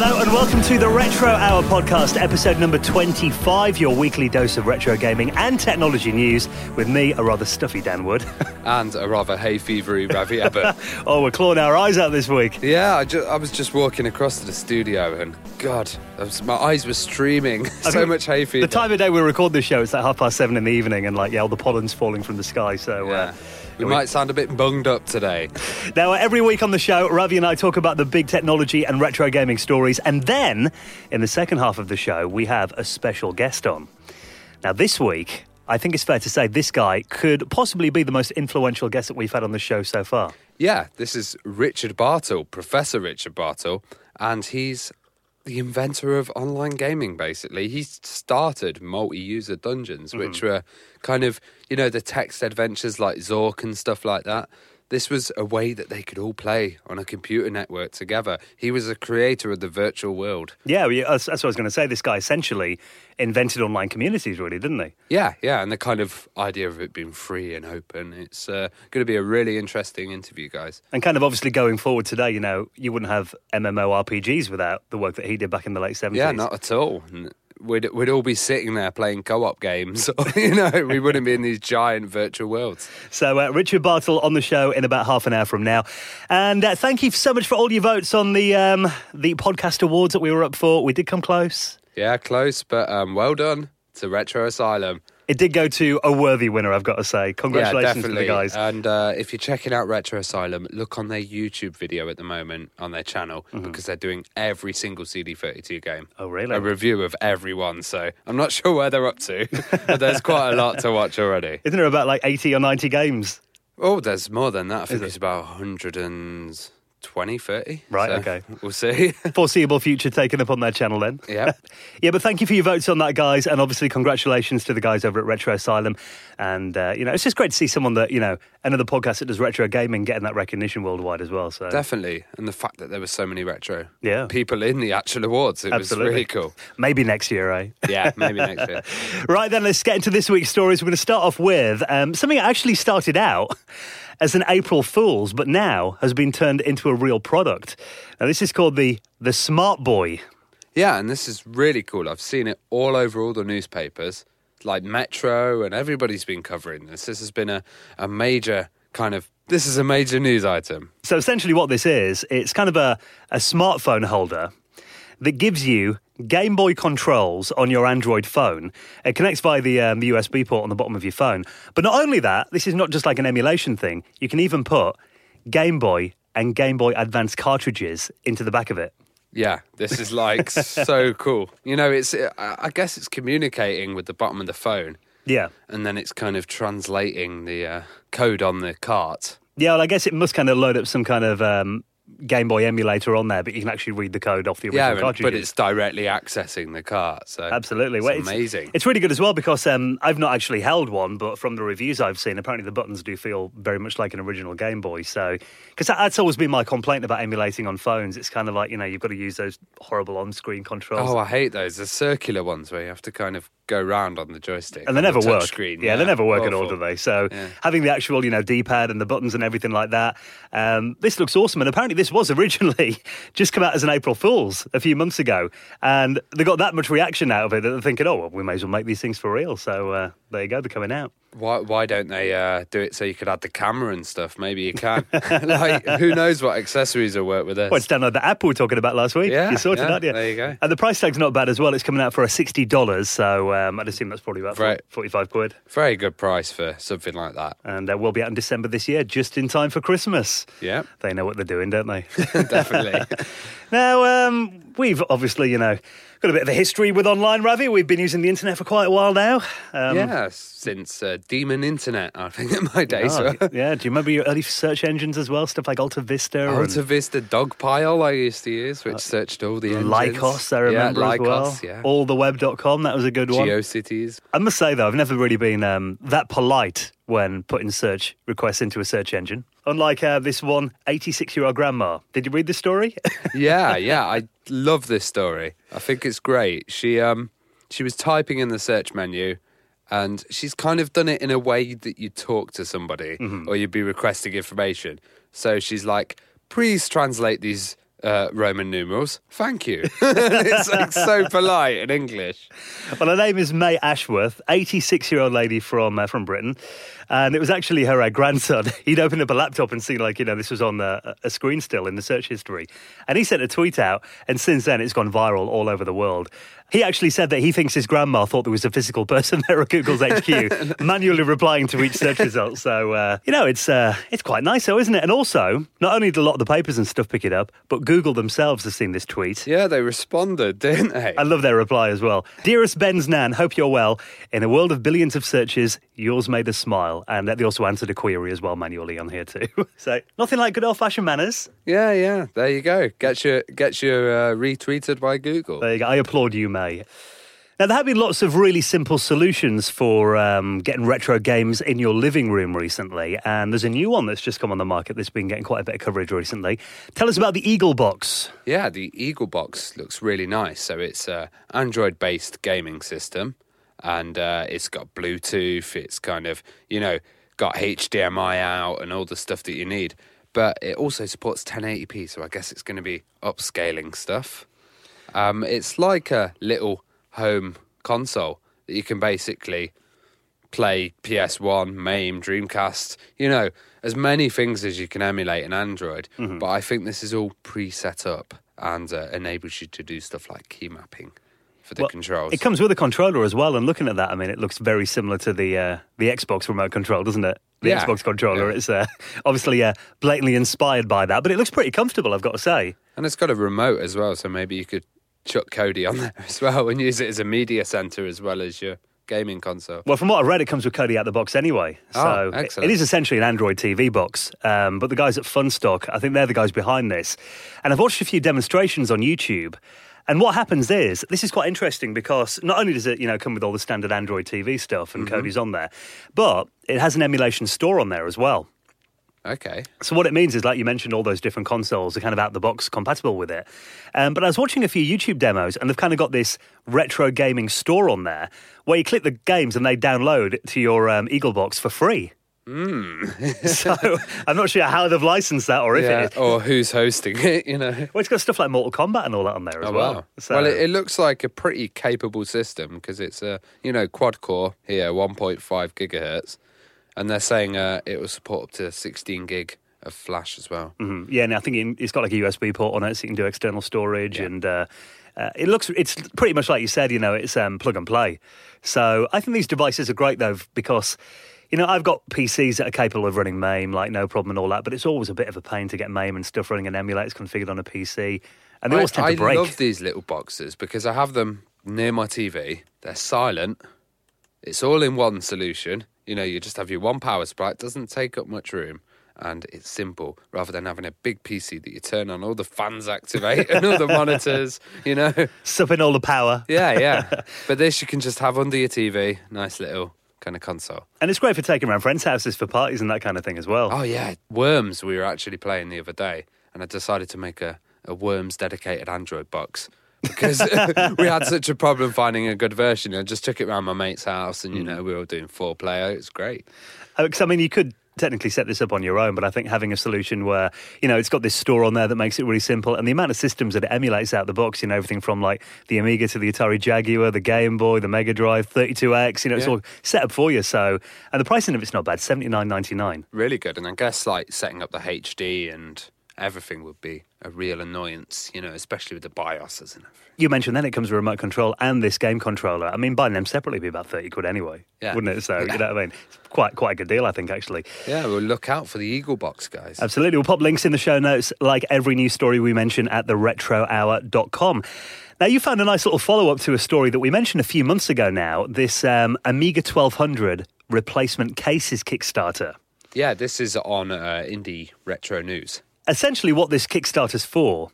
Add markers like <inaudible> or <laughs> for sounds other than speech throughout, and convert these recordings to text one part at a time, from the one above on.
Hello and welcome to the Retro Hour podcast, episode number 25, your weekly dose of retro gaming and technology news with me, a rather stuffy Dan Wood. <laughs> and a rather hay fevery Ravi Abbott. <laughs> oh, we're clawing our eyes out this week. Yeah, I, ju- I was just walking across to the studio and God, was, my eyes were streaming. <laughs> so much hay fever. The time of day we record this show, it's like half past seven in the evening and like, yeah, all the pollen's falling from the sky. So, uh, yeah. uh, we might sound a bit bunged up today. <laughs> Now, uh, every week on the show, Ravi and I talk about the big technology and retro gaming stories. And then, in the second half of the show, we have a special guest on. Now, this week, I think it's fair to say this guy could possibly be the most influential guest that we've had on the show so far. Yeah, this is Richard Bartle, Professor Richard Bartle, and he's the inventor of online gaming, basically. He started multi user dungeons, mm-hmm. which were kind of, you know, the text adventures like Zork and stuff like that this was a way that they could all play on a computer network together. He was a creator of the virtual world. Yeah, that's, what I was going to say. This guy essentially invented online communities, really, didn't he? Yeah, yeah, and the kind of idea of it being free and open. It's uh, going to be a really interesting interview, guys. And kind of obviously going forward today, you know, you wouldn't have MMORPGs without the work that he did back in the late 70s. Yeah, not at all we'd we'd all be sitting there playing co-op games. <laughs> you know, we wouldn't be in these giant virtual worlds. So uh, Richard Bartle on the show in about half an hour from now, and uh, thank you so much for all your votes on the um, the podcast awards that we were up for. We did come close. Yeah, close, but um, well done to Retro Asylum. It did go to a worthy winner, I've got to say. Congratulations yeah, to the guys. And uh, if you're checking out Retro Asylum, look on their YouTube video at the moment on their channel mm-hmm. because they're doing every single CD32 game. Oh, really? A review of every one. So I'm not <laughs> sure where they're up to, but there's quite a lot to watch already. Isn't there about like 80 or 90 games? Oh, there's more than that. I think it's about 100 and 20, 30. Right, so okay. We'll see. <laughs> Foreseeable future taken up on their channel then. Yeah. <laughs> yeah, but thank you for your votes on that, guys. And obviously, congratulations to the guys over at Retro Asylum. And, uh, you know, it's just great to see someone that, you know, another podcast that does retro gaming getting that recognition worldwide as well. So Definitely. And the fact that there were so many retro yeah. people in the actual awards, it Absolutely. was really cool. Maybe next year, eh? <laughs> Yeah, maybe next year. right, then, let's get into this week's stories. We're going to start off with um, something that actually started out as an April Fool's, but now has been turned into a real product. Now, this is called the the Smart Boy. Yeah, and this is really cool. I've seen it all over all the newspapers, like Metro, and everybody's been covering this. This has been a, a major kind of this is a major news item. So essentially, what this is, it's kind of a, a smartphone holder that gives you Game Boy controls on your Android phone. It connects via the, um, the USB port on the bottom of your phone. But not only that, this is not just like an emulation thing. You can even put Game Boy and Game Boy Advance cartridges into the back of it. Yeah, this is like so <laughs> cool. You know, it's I guess it's communicating with the bottom of the phone. Yeah, and then it's kind of translating the uh, code on the cart. Yeah, well, I guess it must kind of load up some kind of um, Game Boy emulator on there, but you can actually read the code off the original yeah, cartridge. but it's directly accessing the cart. So absolutely, it's well, amazing. It's, it's, really good as well because um, I've not actually held one, but from the reviews I've seen, apparently the buttons do feel very much like an original Game Boy. So because that's always been my complaint about emulating on phones, it's kind of like you know you've got to use those horrible on-screen controls. Oh, I hate those. The circular ones where you have to kind of go round on the joystick, and they never the work. Screen. Yeah, yeah, they never work Awful. at all, do they? So yeah. having the actual you know D-pad and the buttons and everything like that, um, this looks awesome. And apparently this was <laughs> originally just come out as an April Fool's a few months ago, and they got that much reaction out of it that they're thinking, oh, well, we may as well make these things for real. So uh, there you go, they're coming out. Why why don't they uh, do it so you could add the camera and stuff? Maybe you can. <laughs> like, who knows what accessories will work with this? Well, it's download the app we were talking about last week. Yeah, you sorted yeah, that, yeah. There you go. And the price tag's not bad as well. It's coming out for a sixty dollars, so um, I'd assume that's probably about right. forty-five quid. Very good price for something like that. And uh, we'll be out in December this year, just in time for Christmas. Yeah, they know what they're doing, don't they? <laughs> Definitely. <laughs> now, um, we've obviously, you know got a bit of a history with online, Ravi. We've been using the internet for quite a while now. Um, yeah, since uh, Demon Internet, I think, in my days. Oh, <laughs> yeah, do you remember your early search engines as well? Stuff like Alta Vista? Alta and... Vista Dogpile I used to use, which uh, searched all the engines. Lycos, I remember yeah, Lycos, as well. Yeah. Alltheweb.com, that was a good one. GeoCities. I must say, though, I've never really been um, that polite when putting search requests into a search engine. Unlike uh, this one 86 year old grandma. Did you read the story? <laughs> yeah, yeah. I love this story. I think it's great. She um she was typing in the search menu and she's kind of done it in a way that you talk to somebody mm-hmm. or you'd be requesting information. So she's like, please translate these uh, Roman numerals. Thank you. <laughs> it's like so polite in English. Well, her name is May Ashworth, 86 year old lady from uh, from Britain. And it was actually her uh, grandson. <laughs> He'd opened up a laptop and seen, like, you know, this was on a screen still in the search history. And he sent a tweet out. And since then, it's gone viral all over the world. He actually said that he thinks his grandma thought there was a physical person <laughs> there at Google's HQ, <laughs> manually replying to each search result. So, uh, you know, it's uh, it's quite nice, though, isn't it? And also, not only did a lot of the papers and stuff pick it up, but Google themselves have seen this tweet. Yeah, they responded, didn't they? I love their reply as well. Dearest Ben's Nan, hope you're well. In a world of billions of searches, yours made us smile. And they also answered a query as well manually on here too. <laughs> so nothing like good old fashioned manners. Yeah, yeah. There you go. Get your get your uh, retweeted by Google. There you go. I applaud you, May. Now, there have been lots of really simple solutions for um, getting retro games in your living room recently, and there's a new one that's just come on the market that's been getting quite a bit of coverage recently. Tell us about the Eagle Box. Yeah, the Eagle Box looks really nice. So it's an Android based gaming system, and uh, it's got Bluetooth, it's kind of, you know, got HDMI out and all the stuff that you need. But it also supports 1080p, so I guess it's going to be upscaling stuff. Um, it's like a little home console that you can basically play PS1, MAME, Dreamcast, you know, as many things as you can emulate in Android. Mm-hmm. But I think this is all pre set up and uh, enables you to do stuff like key mapping for the well, controls. It comes with a controller as well, and looking at that, I mean, it looks very similar to the uh, the Xbox remote control, doesn't it? The yeah. Xbox controller. Yeah. It's uh, <laughs> obviously uh, blatantly inspired by that, but it looks pretty comfortable, I've got to say. And it's got a remote as well, so maybe you could chuck Kodi on there <laughs> as well and use it as a media center as well as your gaming console. Well, from what I read, it comes with Kodi out the box anyway. Oh, so oh, excellent. it is essentially an Android TV box. Um, but the guys at Funstock, I think they're the guys behind this. And I've watched a few demonstrations on YouTube. And what happens is, this is quite interesting because not only does it, you know, come with all the standard Android TV stuff and mm-hmm. Kodi's on there, but it has an emulation store on there as well. Okay. So what it means is, like you mentioned, all those different consoles are kind of out the box compatible with it. Um, but I was watching a few YouTube demos, and they've kind of got this retro gaming store on there where you click the games and they download to your um, Eagle box for free. Mm. <laughs> so I'm not sure how they've licensed that or if yeah, it is. Or who's hosting it, you know. Well, it's got stuff like Mortal Kombat and all that on there as oh, well. Wow. So... Well, it, it, looks like a pretty capable system because it's a, you know, quad core here, 1.5 gigahertz. And they're saying uh, it will support up to 16 gig of flash as well. Mm-hmm. Yeah, and I think it's got like a USB port on it, so you can do external storage, yeah. and uh, uh, it looks it's pretty much like you said. You know, it's um, plug and play. So I think these devices are great though because. You know, I've got PCs that are capable of running MAME, like no problem and all that, but it's always a bit of a pain to get MAME and stuff running and emulators configured on a PC. And they I, always tend I to break. I love these little boxes because I have them near my TV. They're silent. It's all in one solution. You know, you just have your one power supply. It doesn't take up much room and it's simple rather than having a big PC that you turn on, all the fans activate and all the <laughs> monitors, you know. Supping all the power. Yeah, yeah. <laughs> but this you can just have under your TV, nice little kind of console. And it's great for taking around friends' houses for parties and that kind of thing as well. Oh, yeah. Worms we were actually playing the other day, and I decided to make a, a Worms dedicated Android box. Because <laughs> we had such a problem finding a good version. I just took it around my mate's house, and you mm. know we were doing four player. It's great. Because uh, I mean, you could technically set this up on your own, but I think having a solution where, you know, it's got this store on there that makes it really simple and the amount of systems that it emulates out the box, you know, everything from like the Amiga to the Atari Jaguar, the Game Boy, the Mega Drive, 32X, you know, it's yeah. all set up for you. So, and the pricing of it's not bad, seventy nine ninety nine. Really good. And I guess like setting up the HD and everything would be a real annoyance, you know, especially with the BIOSes and everything. You mentioned then it comes with a remote control and this game controller. I mean, buying them separately would be about 30 quid anyway, yeah. wouldn't it? So, yeah. you know what I mean? <laughs> It's quite, quite a good deal, I think, actually. Yeah, well, look out for the Eagle Box, guys. Absolutely. We'll pop links in the show notes, like every new story we mention at theretrohour.com. Now, you found a nice little follow up to a story that we mentioned a few months ago now this um, Amiga 1200 replacement cases Kickstarter. Yeah, this is on uh, Indie Retro News essentially what this Kickstarter's for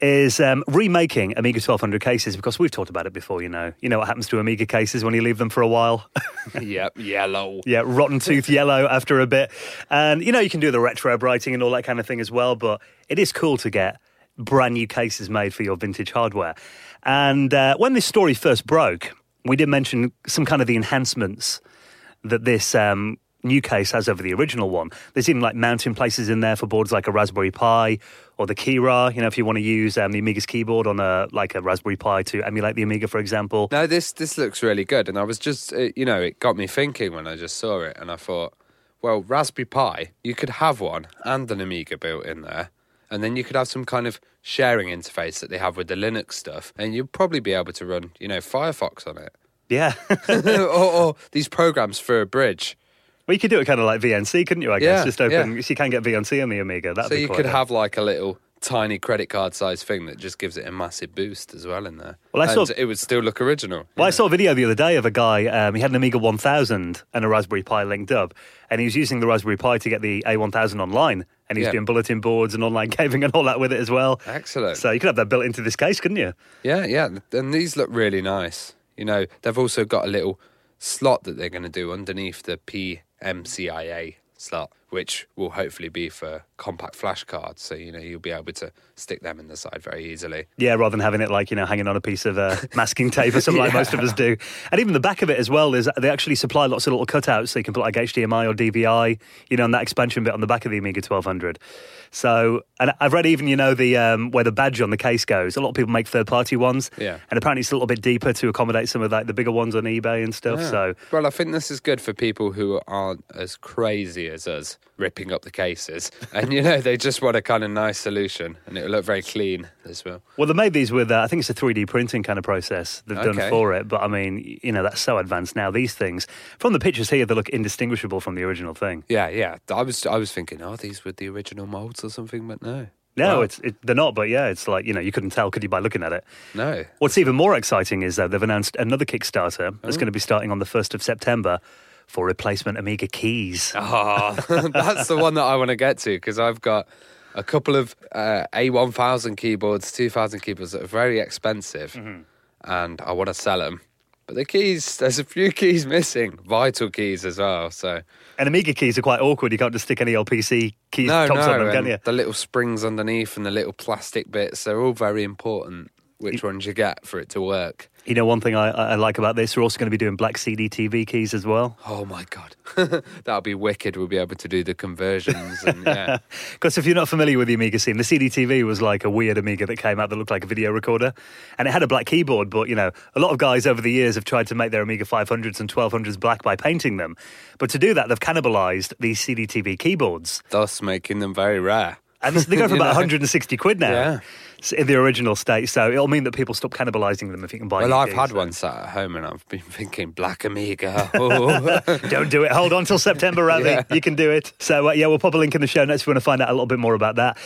is um, remaking Amiga 1200 cases because we've talked about it before. You know, you know what happens to Amiga cases when you leave them for a while. <laughs> <laughs> yep, yellow. Yeah, rotten tooth <laughs> yellow after a bit, and you know you can do the retro brighting and all that kind of thing as well. But it is cool to get brand new cases made for your vintage hardware. And uh, when this story first broke, we did mention some kind of the enhancements that this um, new case has over the original one. There's even like mounting places in there for boards like a Raspberry Pi or the Keyrah. You know, if you want to use um, the Amiga's keyboard on a like a Raspberry Pi to emulate the Amiga, for example. No, this this looks really good, and I was just, uh, you know, it got me thinking when I just saw it, and I thought, well, Raspberry Pi, you could have one and an Amiga built in there, and then you could have some kind of sharing interface that they have with the Linux stuff, and you'd probably be able to run, you know, Firefox on it, Yeah. <laughs> or, or <laughs> these programs for a bridge. Well, you could do it kind of like VNC, couldn't you? I guess Yeah, just open. yeah. You can get VNC on the Amiga. That'd So you could have like a little tiny credit card size thing that just gives it a massive boost as well in there. Well, I and saw- it would still look original. Well, I saw a video the other day of a guy. Um, he had an Amiga 1000 and a Raspberry Pi linked up, and he was using the Raspberry Pi to get the A1000 online, and he's Yeah. doing bulletin boards and online <laughs> gaming and all that with it as well. Excellent. So you could have that built into this case, couldn't you? Yeah, yeah, and these look really nice. You know, they've also got a little slot that they're going to do underneath the PMCIA slot, which will hopefully be for compact flash cards. So you know you'll be able to stick them in the side very easily. Yeah, rather than having it like you know hanging on a piece of uh, masking tape or something like <laughs> most of us do. And even the back of it as well is they actually supply lots of little cutouts so you can put like HDMI or DVI, you know, on that expansion bit on the back of the Amiga 1200. So, and I've read even you know the um, where the badge on the case goes. A lot of people make third party ones, Yeah. and apparently it's a little bit deeper to accommodate some of like the bigger ones on eBay and stuff. Yeah. So. well, I think this is good for people who aren't as crazy as us ripping up the cases, <laughs> and you know they just want a kind of nice solution, and it'll look very clean as well. Well, they made these with, uh, I think it's a 3D printing kind of process they've done for it. But I mean, you know, that's so advanced now. These things, from the pictures here, they look indistinguishable from the original thing. Yeah, yeah. I was I was thinking, oh, these with the original or something, but no, No, Wow. it's it, they're not. But yeah, it's like you know, you couldn't tell, could you, by looking at it? no. What's even more exciting is though they've announced another Kickstarter that's Oh. going to be starting on the first of September for replacement Amiga keys. Oh, <laughs> that's the one that I want to get to because I've got a couple of uh, A1000 keyboards, 2000 keyboards that are very expensive Mm-hmm. and I want to sell them. But the keys, there's a few keys missing, vital keys as well. So, And Amiga keys are quite awkward. You can't just stick any old PC keys no, tops no. on them, can you? The little springs underneath and the little plastic bits, they're all very important. Which ones you get for it to work? You know, one thing I, I like about this, we're also going to be doing black CDTV keys as well. Oh my god, <laughs> that'll be wicked. We'll be able to do the conversions and yeah. <laughs> Because if you're not familiar with the Amiga scene, the CDTV was like a weird Amiga that came out that looked like a video recorder, and it had a black keyboard. But you know, a lot of guys over the years have tried to make their Amiga 500s and 1200s black by painting them. But to do that, they've cannibalized these CDTV keyboards, thus making them very rare. And they go <laughs> for about know. 160 quid now. Yeah. In the original state, so it'll mean that people stop cannibalizing them if you can buy. Well, I've had so. one sat at home and I've been thinking Black Amiga. Oh. <laughs> <laughs> Don't do it. Hold on till September, Ravi. Yeah. You can do it. So, uh, yeah, we'll pop a link in the show notes if you want to find out a little bit more about that.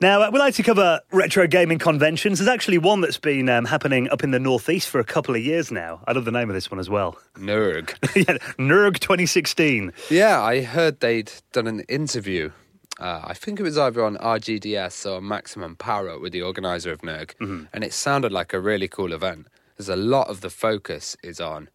Now, uh, we like to cover retro gaming conventions. There's actually one that's been um, happening up in the Northeast for a couple of years now. I love the name of this one as well. NERG. yeah, NERG 2016. Yeah, I heard they'd done an interview. Uh, I think it was either on RGDS or Maximum Power Up with the organizer of NERG, and it sounded like a really cool event. There's a lot of the focus is on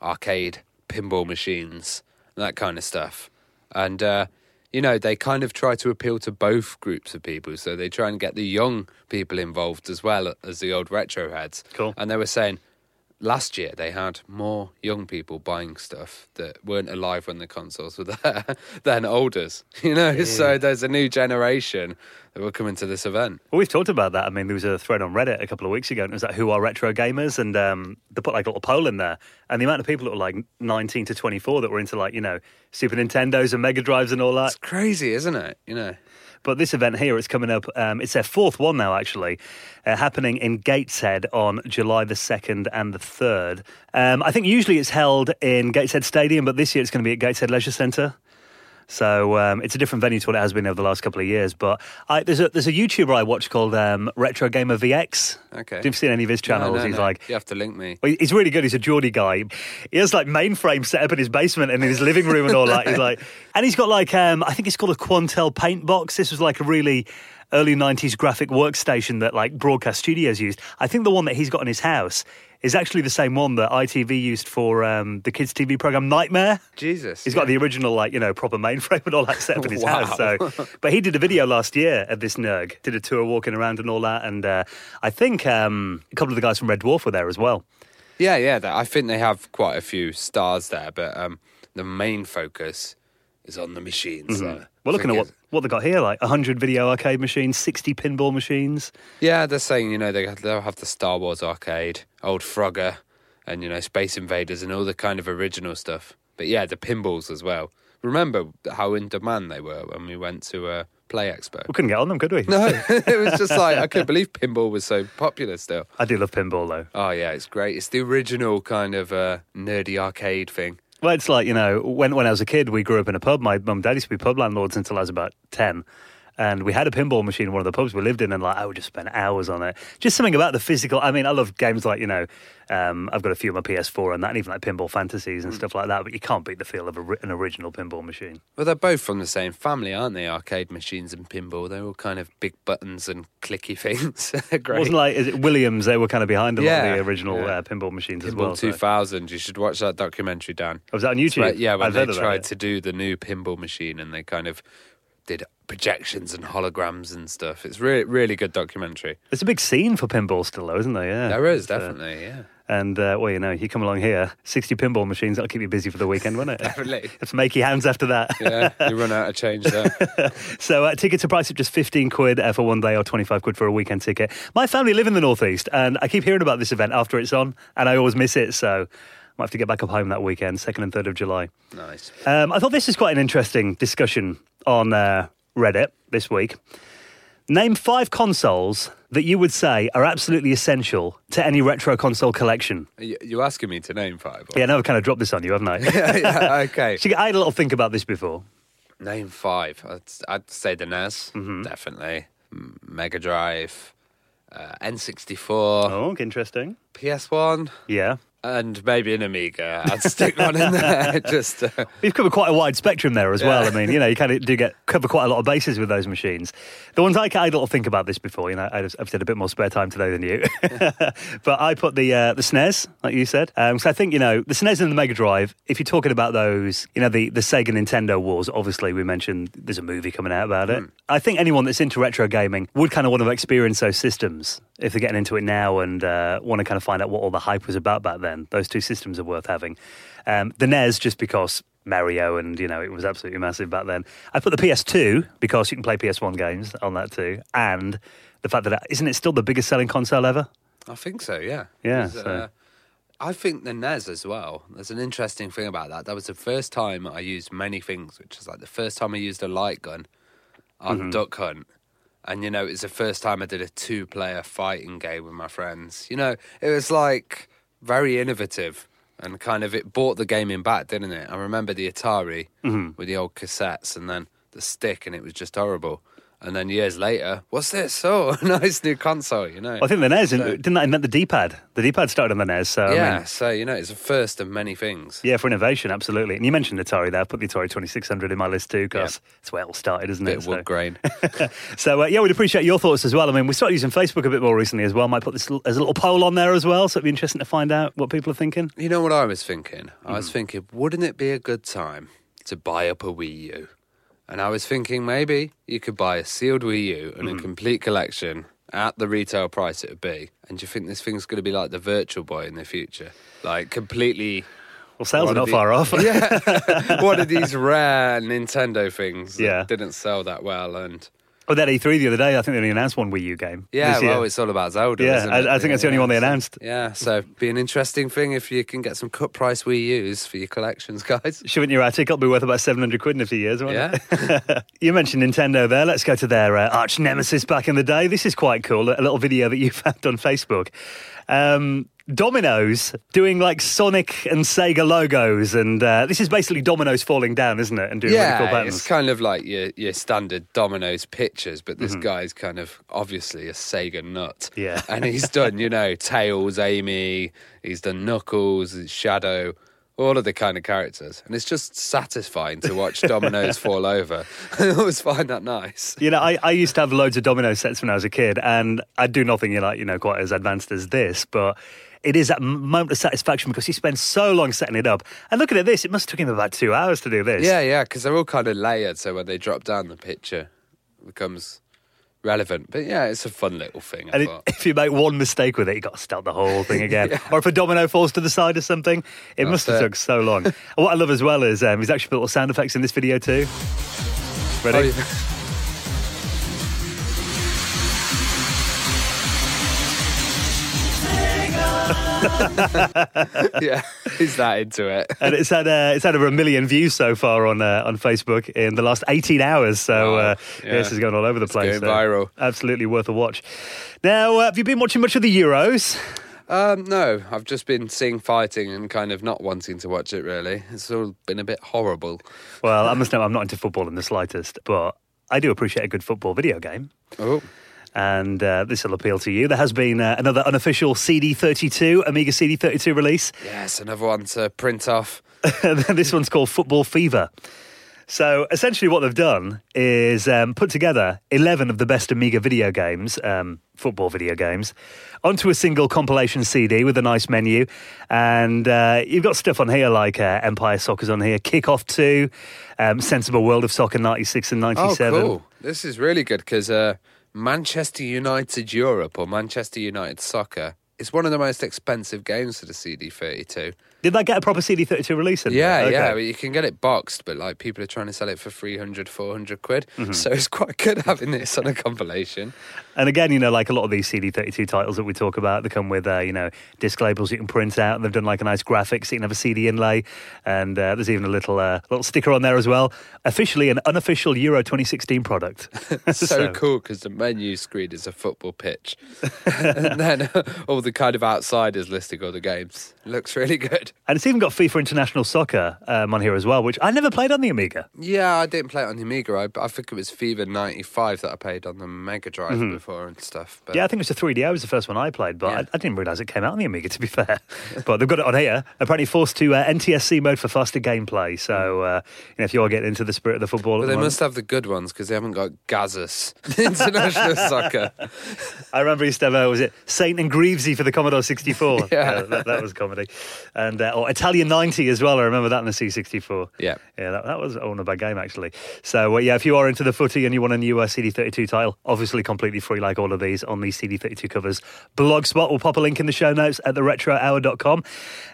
arcade, pinball machines, that kind of stuff, and uh, you know they kind of try to appeal to both groups of people. So they try and get the young people involved as well as the old retro heads. Cool. And they were saying last year they had more young people buying stuff that weren't alive when the consoles were <laughs> there than olders. <laughs> You know, so there's a new generation that will come into this event. Well, we've talked about that. I mean, there was a thread on Reddit a couple of weeks ago, and it was like, who are retro gamers? And um, they put like a little poll in there. And the amount of people that were like 19 to 24 that were into like, you know, Super Nintendos and Mega Drives and all that. It's crazy, isn't it? You know. But this event here, it's coming up. Um, it's their fourth one now, actually, uh, happening in Gateshead on July the second and the third. Um, I think usually it's held in Gateshead Stadium, but this year it's going to be at Gateshead Leisure Centre. So um, it's a different venue to what it has been over the last couple of years. But I, there's a there's a YouTuber I watch called um, Retro Gamer VX. Okay. Have you seen any of his channels? No, no, He's no. like you have to link me. well, he's really good. He's a Geordie guy. He has like mainframe set up in his basement and in his living room and all that. He's like, and he's got like, um, I think it's called a Quantel paint box. This was like a really early '90s graphic workstation that like broadcast studios used. I think the one that he's got in his house is actually the same one that ITV used for um, the kids' TV program Knightmare. Jesus. He's got the original, like, you know, proper mainframe and all that set up in his Wow. house. So, <laughs> but he did a video last year at this NERG, did a tour walking around and all that. And uh, I think um, a couple of the guys from Red Dwarf were there as well. Yeah, yeah. I think they have quite a few stars there, but um, the main focus is on the machines. Mm-hmm. Well, looking at what, what they got here, like 100 video arcade machines, 60 pinball machines. Yeah, they're saying you know they they'll have the Star Wars arcade, old Frogger, and you know Space Invaders and all the kind of original stuff. But yeah, the pinballs as well. Remember how in demand they were when we went to a Play Expo. We couldn't get on them, could we? No, <laughs> it was just like I couldn't believe pinball was so popular still. I do love pinball, though. Oh yeah, it's great. It's the original kind of uh, nerdy arcade thing. Well, it's like, you know, when, when I was a kid, we grew up in a pub. My mum and dad used to be pub landlords until I was about 10. And we had a pinball machine in one of the pubs we lived in, and like I would just spend hours on it. Just something about the physical. I mean, I love games like you know, um, I've got a few on my PS4 and that, and even like pinball fantasies and stuff like that. But you can't beat the feel of a, an original pinball machine. Well, they're both from the same family, aren't they? Arcade machines and pinball. They're all kind of big buttons and clicky things. <laughs> Great. Wasn't like is it Williams? They were kind of behind a lot of the original yeah. uh, pinball machines as Pinball well. so- 2000. You should watch that documentary, Dan. Was that on YouTube? Right, yeah, when I've they tried to do the new pinball machine and they kind of did projections and holograms and stuff. It's really, really good documentary. There's a big scene for pinball still, though, isn't there? Yeah, There is It's, uh, definitely, yeah. And uh, well, you know, you come along here, sixty pinball machines. That'll keep you busy for the weekend, won't it? <laughs> Definitely. <laughs> Have to make your hands after that. <laughs> Yeah, you run out of change there. So uh, tickets are priced at just 15 quid uh, for one day or 25 quid for a weekend ticket. My family live in the Northeast and I keep hearing about this event after it's on and I always miss it. So I might have to get back up home that weekend, 2nd and 3rd of July. nice. Um, I thought this is quite an interesting discussion on uh, Reddit this week. Name five consoles that you would say are absolutely essential to any retro console collection. You're asking me to name five? or- Yeah, I know I've kind of dropped this on you, haven't I? <laughs> yeah, okay. <laughs> So I had a little think about this before. Name five. I'd, I'd say the NES, Mm-hmm. definitely. Mega Drive, uh, N64, Oh, interesting. PS1, Yeah. And maybe an Amiga. I'd stick one in there. <laughs> Just uh, You've covered quite a wide spectrum there as well. Yeah. I mean, you know, you kind of do get cover quite a lot of bases with those machines. The ones I, I little think about this before. You know, I've I've had a bit more spare time today than you, <laughs> but I put the uh, the SNES, like you said. Um, so I think you know the SNES and the Mega Drive. If you're talking about those, you know, the the Sega Nintendo wars. Obviously, we mentioned there's a movie coming out about it. I think anyone that's into retro gaming would kind of want to experience those systems if they're getting into it now and uh, want to kind of find out what all the hype was about back then. Those two systems are worth having. Um, the NES just because Mario and you know it was absolutely massive back then. I put the PS2 because you can play PS1 games on that too, and the fact that isn't it still the biggest selling console ever? I think so, yeah. Yeah, so- uh, I think the NES as well. There's an interesting thing about that. That was the first time I used many things, which is like the first time I used a light gun on Mm-hmm. Duck Hunt. And, you know, it was the first time I did a two player fighting game with my friends. You know, it was like very innovative and kind of it brought the gaming back, didn't it? I remember the Atari Mm-hmm. with the old cassettes and then the stick, and it was just horrible. And then years later, what's this? <laughs> Oh, nice new console, you know? I think the NES So- didn't that invent the D-pad? The D-pad started on the NES, so yeah, I mean, so you know, it's a first of many things. yeah, for innovation, absolutely. And you mentioned Atari there. I put the Atari 2600 in my list too because it's where it all started, isn't Bit it? of So- wood grain. <laughs> So uh, yeah, we'd appreciate your thoughts as well. I mean, we started using Facebook a bit more recently as well. Might put this l- as a little poll on there as well, so it'd be interesting to find out what people are thinking. you know what I was thinking? I was thinking, wouldn't it be a good time to buy up a Wii U? And I was thinking maybe you could buy a sealed Wii U and Hmm. a complete collection at the retail price it would be. And do you think this thing's going to be like the Virtual Boy in the future? Like completely. Well, sales are not the- far off. Yeah. <laughs> One of these rare Nintendo things that Yeah. didn't sell that well. And Oh, that E3 the other day, I think they only announced one Wii U game. yeah, this year. it's all about Zelda. Yeah, isn't I- it? I think that's the only one they announced. Yeah, so be an interesting thing if you can get some cut price Wii U's for your collections, guys. Shouldn't your article be worth about 700 quid in a few years, won't Yeah. it? <laughs> you mentioned Nintendo there. Let's go to their uh, arch nemesis back in the day. This is quite cool. A little video that you <laughs> found on Facebook. Um, Domino's doing like Sonic and Sega logos, and uh, this is basically Domino's falling down, isn't it? And doing really cool Yeah, it's kind of like your your standard Domino's pictures, but Mm-hmm. this guy's kind of obviously a Sega nut. Yeah. <laughs> and he's done you know Tails, Amy, he's done Knuckles, Shadow. All of the kind of characters, and it's just satisfying to watch dominoes <laughs> fall over. <laughs> I always find that nice. You know, I, I used to have loads of domino sets when I was a kid, and I'd do nothing, you know, you know, quite as advanced as this, but it is that moment of satisfaction because he spends so long setting it up. And looking at this, it must have took him about two hours to do this. Yeah, yeah, because they're all kind of layered, so when they drop down, the picture becomes relevant. But yeah, it's a fun little thing. I And thought. <laughs> if you make one mistake with it, you got to start the whole thing <laughs> again. Or if a domino falls to the side or something, it must have it. took so long. <laughs> what I love as well is um, he's actually put little sound effects in this video too. Ready? Oh, yeah. <laughs> yeah, he's that into it. and it's had uh, it's had over a million views so far on uh, on Facebook in the last 18 hours. So uh, Yeah. this is going all over the place. going so viral. Absolutely worth a watch. Now, uh, have you been watching much of the Euros? Um, no, I've just been seeing fighting and kind of not wanting to watch it. Really, it's all been a bit horrible. Well, I must know I'm not into football in the slightest, but I do appreciate a good football video game. Oh, And uh, this will appeal to you. There has been uh, another unofficial CD32, Amiga CD32 release. yes, another one to print off. <laughs> this one's called Football Fever. So essentially, what they've done is um, put together 11 of the best Amiga video games, um, football video games, onto a single compilation CD with a nice menu. And uh, you've got stuff on here like uh, Empire Soccer's on here, Kickoff 2, um, Sensible World of Soccer 96 and Oh, 97. cool! This is really good because uh, Manchester United Europe or Manchester United Soccer it's one of the most expensive games for the CD32. Did that get a proper CD32 release? In Yeah, there? yeah, Okay. you can get it boxed, but like people are trying to sell it for 300, 400 quid. Mm-hmm. So it's quite good <laughs> having this on a compilation. And again, you know, like a lot of these CD32 titles that we talk about, they come with, uh, you know, disc labels you can print out, and they've done like a nice graphic so you can have a CD inlay, and uh, there's even a little uh, little sticker on there as well. Officially an unofficial Euro 2016 product. <laughs> so, cool because the menu screen is a football pitch, <laughs> and then all the kind of outsiders listing all the games. Looks really good. And it's even got FIFA International Soccer um, on here as well, which I never played on the Amiga. Yeah, I didn't play it on the Amiga. I, I think it was FIFA '95 that I played on the Mega Drive before and stuff. But. Yeah, I think it was the 3DO was the first one I played, but Yeah. I, I didn't realise it came out on the Amiga, to be fair. <laughs> but they've got it on here. Apparently forced to uh, NTSC mode for faster gameplay. So, uh, you know, if you are getting into the spirit of the football... But they the moment- must have the good ones because they haven't got Gazas <laughs> International <laughs> Soccer. I remember used to have, uh, was it Saint and Greavesy for the Commodore 64? Yeah. That, that was comedy. And, uh, or Italian 90 as well. I remember that in the C64. Yeah. Yeah, that, that was a bad game, actually. So, uh, yeah, if you are into the footy and you want a new uh, CD32 title, obviously completely free, like all of these, on these CD32 covers. Blogspot will pop a link in the show notes at theretrohour.com.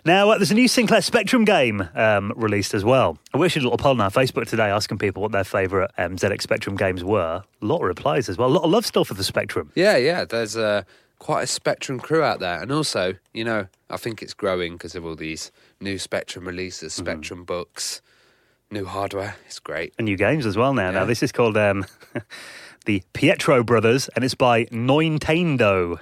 Now, uh, there's a new Sinclair Spectrum game um, released as well. I wish a little poll on our Facebook today asking people what their favourite um, ZX Spectrum games were. A lot of replies as well. A lot of love still for the Spectrum. Yeah, yeah. There's uh, quite a Spectrum crew out there, and also, you know, I think it's growing because of all these new Spectrum releases, Mm-hmm. Spectrum books, new hardware. It's great. and new games as well now. Now this is called um, <laughs> the Pietro Brothers, and it's by Nintendo.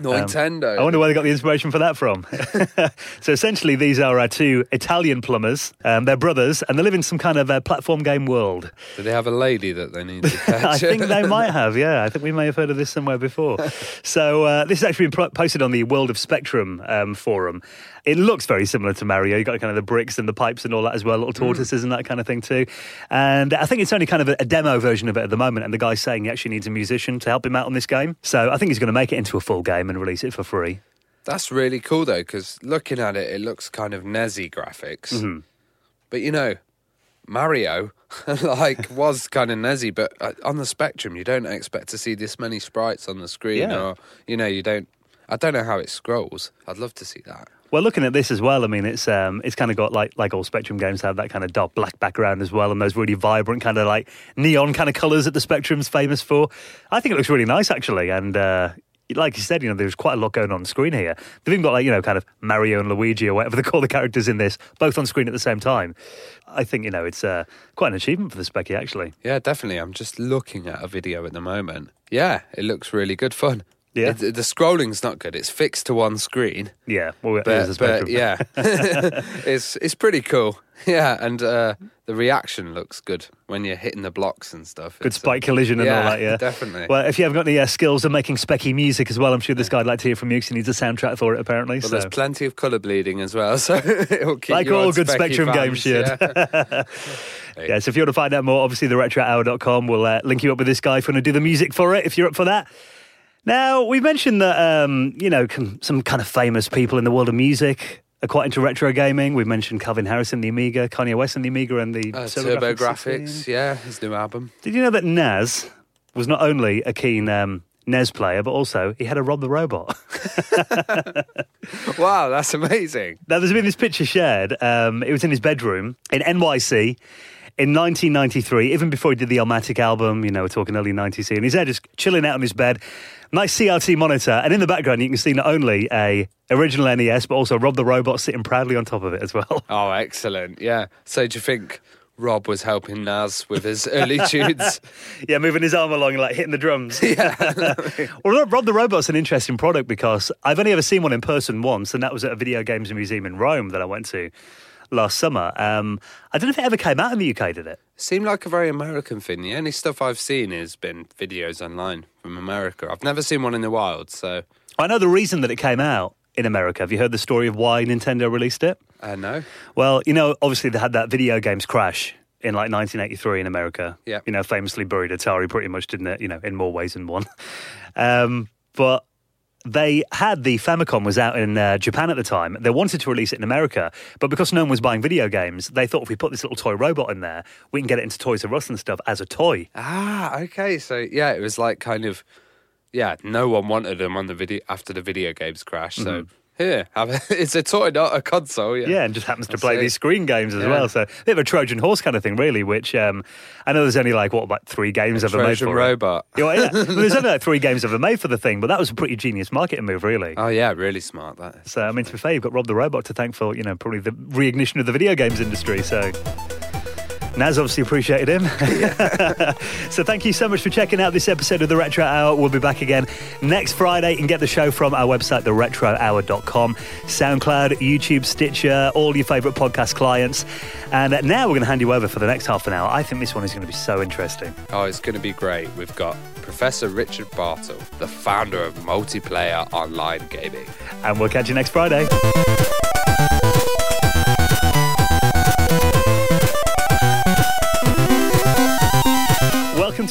Nintendo. I wonder where they got the inspiration for that from. <laughs> so essentially, these are uh, two Italian plumbers. Um, they're brothers, and they live in some kind of uh, platform game world. Do they have a lady that they need to <laughs> catch? I think they might have, yeah. I think we may have heard of this somewhere before. <laughs> so uh, this has actually been pro- posted on the World of Spectrum um, forum. It looks very similar to Mario. You've got kind of the bricks and the pipes and all that as well, little tortoises and that kind of thing too. And I think it's only kind of a, a demo version of it at the moment. And the guy's saying he actually needs a musician to help him out on this game. So I think he's going to make it into a full game and release it for free. That's really cool though, because looking at it, it looks kind of Nesy graphics. Mm-hmm. But you know, Mario <laughs> like was kind of Nesy, but uh, on the Spectrum, you don't expect to see this many sprites on the screen, Yeah. or you know, you don't. I don't know how it scrolls. I'd love to see that. Well, looking at this as well, I mean, it's um, it's kind of got like like all Spectrum games have that kind of dark black background as well, and those really vibrant kind of like neon kind of colours that the Spectrum's famous for. I think it looks really nice actually, and uh, like you said, you know, there's quite a lot going on screen here. They've even got like you know, kind of Mario and Luigi or whatever <laughs> they call the characters in this, both on screen at the same time. I think you know it's uh, quite an achievement for the Specky actually. Yeah, definitely. I'm just looking at a video at the moment. Yeah, it looks really good fun. Yeah. The scrolling's not good. It's fixed to one screen. Yeah, well, it is a but, but yeah, <laughs> <laughs> it's it's pretty cool. <laughs> Yeah, and uh, the reaction looks good when you're hitting the blocks and stuff. Good It's, uh, spike collision and all that, yeah. definitely. Well, if you haven't got any uh, skills of making specky music as well, I'm sure this guy'd like to hear from you because he needs a soundtrack for it, apparently. Well, so. there's plenty of colour bleeding as well, so it'll keep Like all good Spectrum games should. yeah. Yeah, so if you want to find out more, obviously the retrohour.com will uh, link you up with this guy if you want to do the music for it, if you're up for that. Now, we've mentioned that, um, you know, some kind of famous people in the world of music are quite into retro gaming. We've mentioned Calvin Harris and the Amiga, Kanye West and the Amiga, and the Uh, Turbo Graphics Graphics, 16. yeah, his new album. Did you know that Nas was not only a keen um, NES player, but also he had a Rob the Robot. <laughs> wow, that's amazing. Now, there's been this picture shared. Um, it was in his bedroom in NYC in 1993, even before he did the Illmatic album, you know, we're talking early 90s, and he's there just chilling out on his bed, nice CRT monitor, and in the background you can see not only a original NES, but also Rob the Robot sitting proudly on top of it as well. <laughs> Oh, excellent. Yeah. So do you think Rob was helping Nas with his early <laughs> tunes? yeah, moving his arm along, like hitting the drums. <laughs> yeah. well, Rob the Robot's an interesting product because I've only ever seen one in person once, and that was at a video games museum in Rome that I went to last summer. Um, I don't know if it ever came out in the UK, did it? Seemed like a very American thing. The only stuff I've seen has been videos online from America. I've never seen one in the wild, so. I know the reason that it came out in America. Have you heard the story of why Nintendo released it? Uh, no. Well, you know, obviously they had that video games crash in like 1983 in America. Yeah. You know, famously buried Atari pretty much, didn't it? You know, in more ways than one. <laughs> Um, but they had the Famicom was out in uh, Japan at the time. They wanted to release it in America, but because no one was buying video games, they thought if we put this little toy robot in there, we can get it into Toys R Us and stuff as a toy. Ah, okay. So yeah, it was like kind of yeah, no one wanted them on the video after the video games crash. So mm-hmm. Here, <laughs> it's a toy, not a console. Yeah, yeah and just happens to play these screen games as yeah. well. So a bit of a Trojan horse kind of thing, really. Which um, I know there's only like what, like three games of a ever Trojan made for robot. it. <laughs> Yeah, there's only like three games ever made for the thing, but that was a pretty genius marketing move, really. Oh yeah, really smart. That. Is. So I mean, to be fair, you've got Rob the Robot to thank for you know probably the reignition of the video games industry. So. Nas obviously appreciated him. <laughs> so thank you so much for checking out this episode of the Retro Hour. We'll be back again next Friday. You can get the show from our website, theretrohour.com, SoundCloud, YouTube, Stitcher, all your favourite podcast clients. And now we're going to hand you over for the next half an hour. I think this one is going to be so interesting. Oh, it's going to be great. We've got Professor Richard Bartle, the founder of multiplayer online gaming. And we'll catch you next Friday.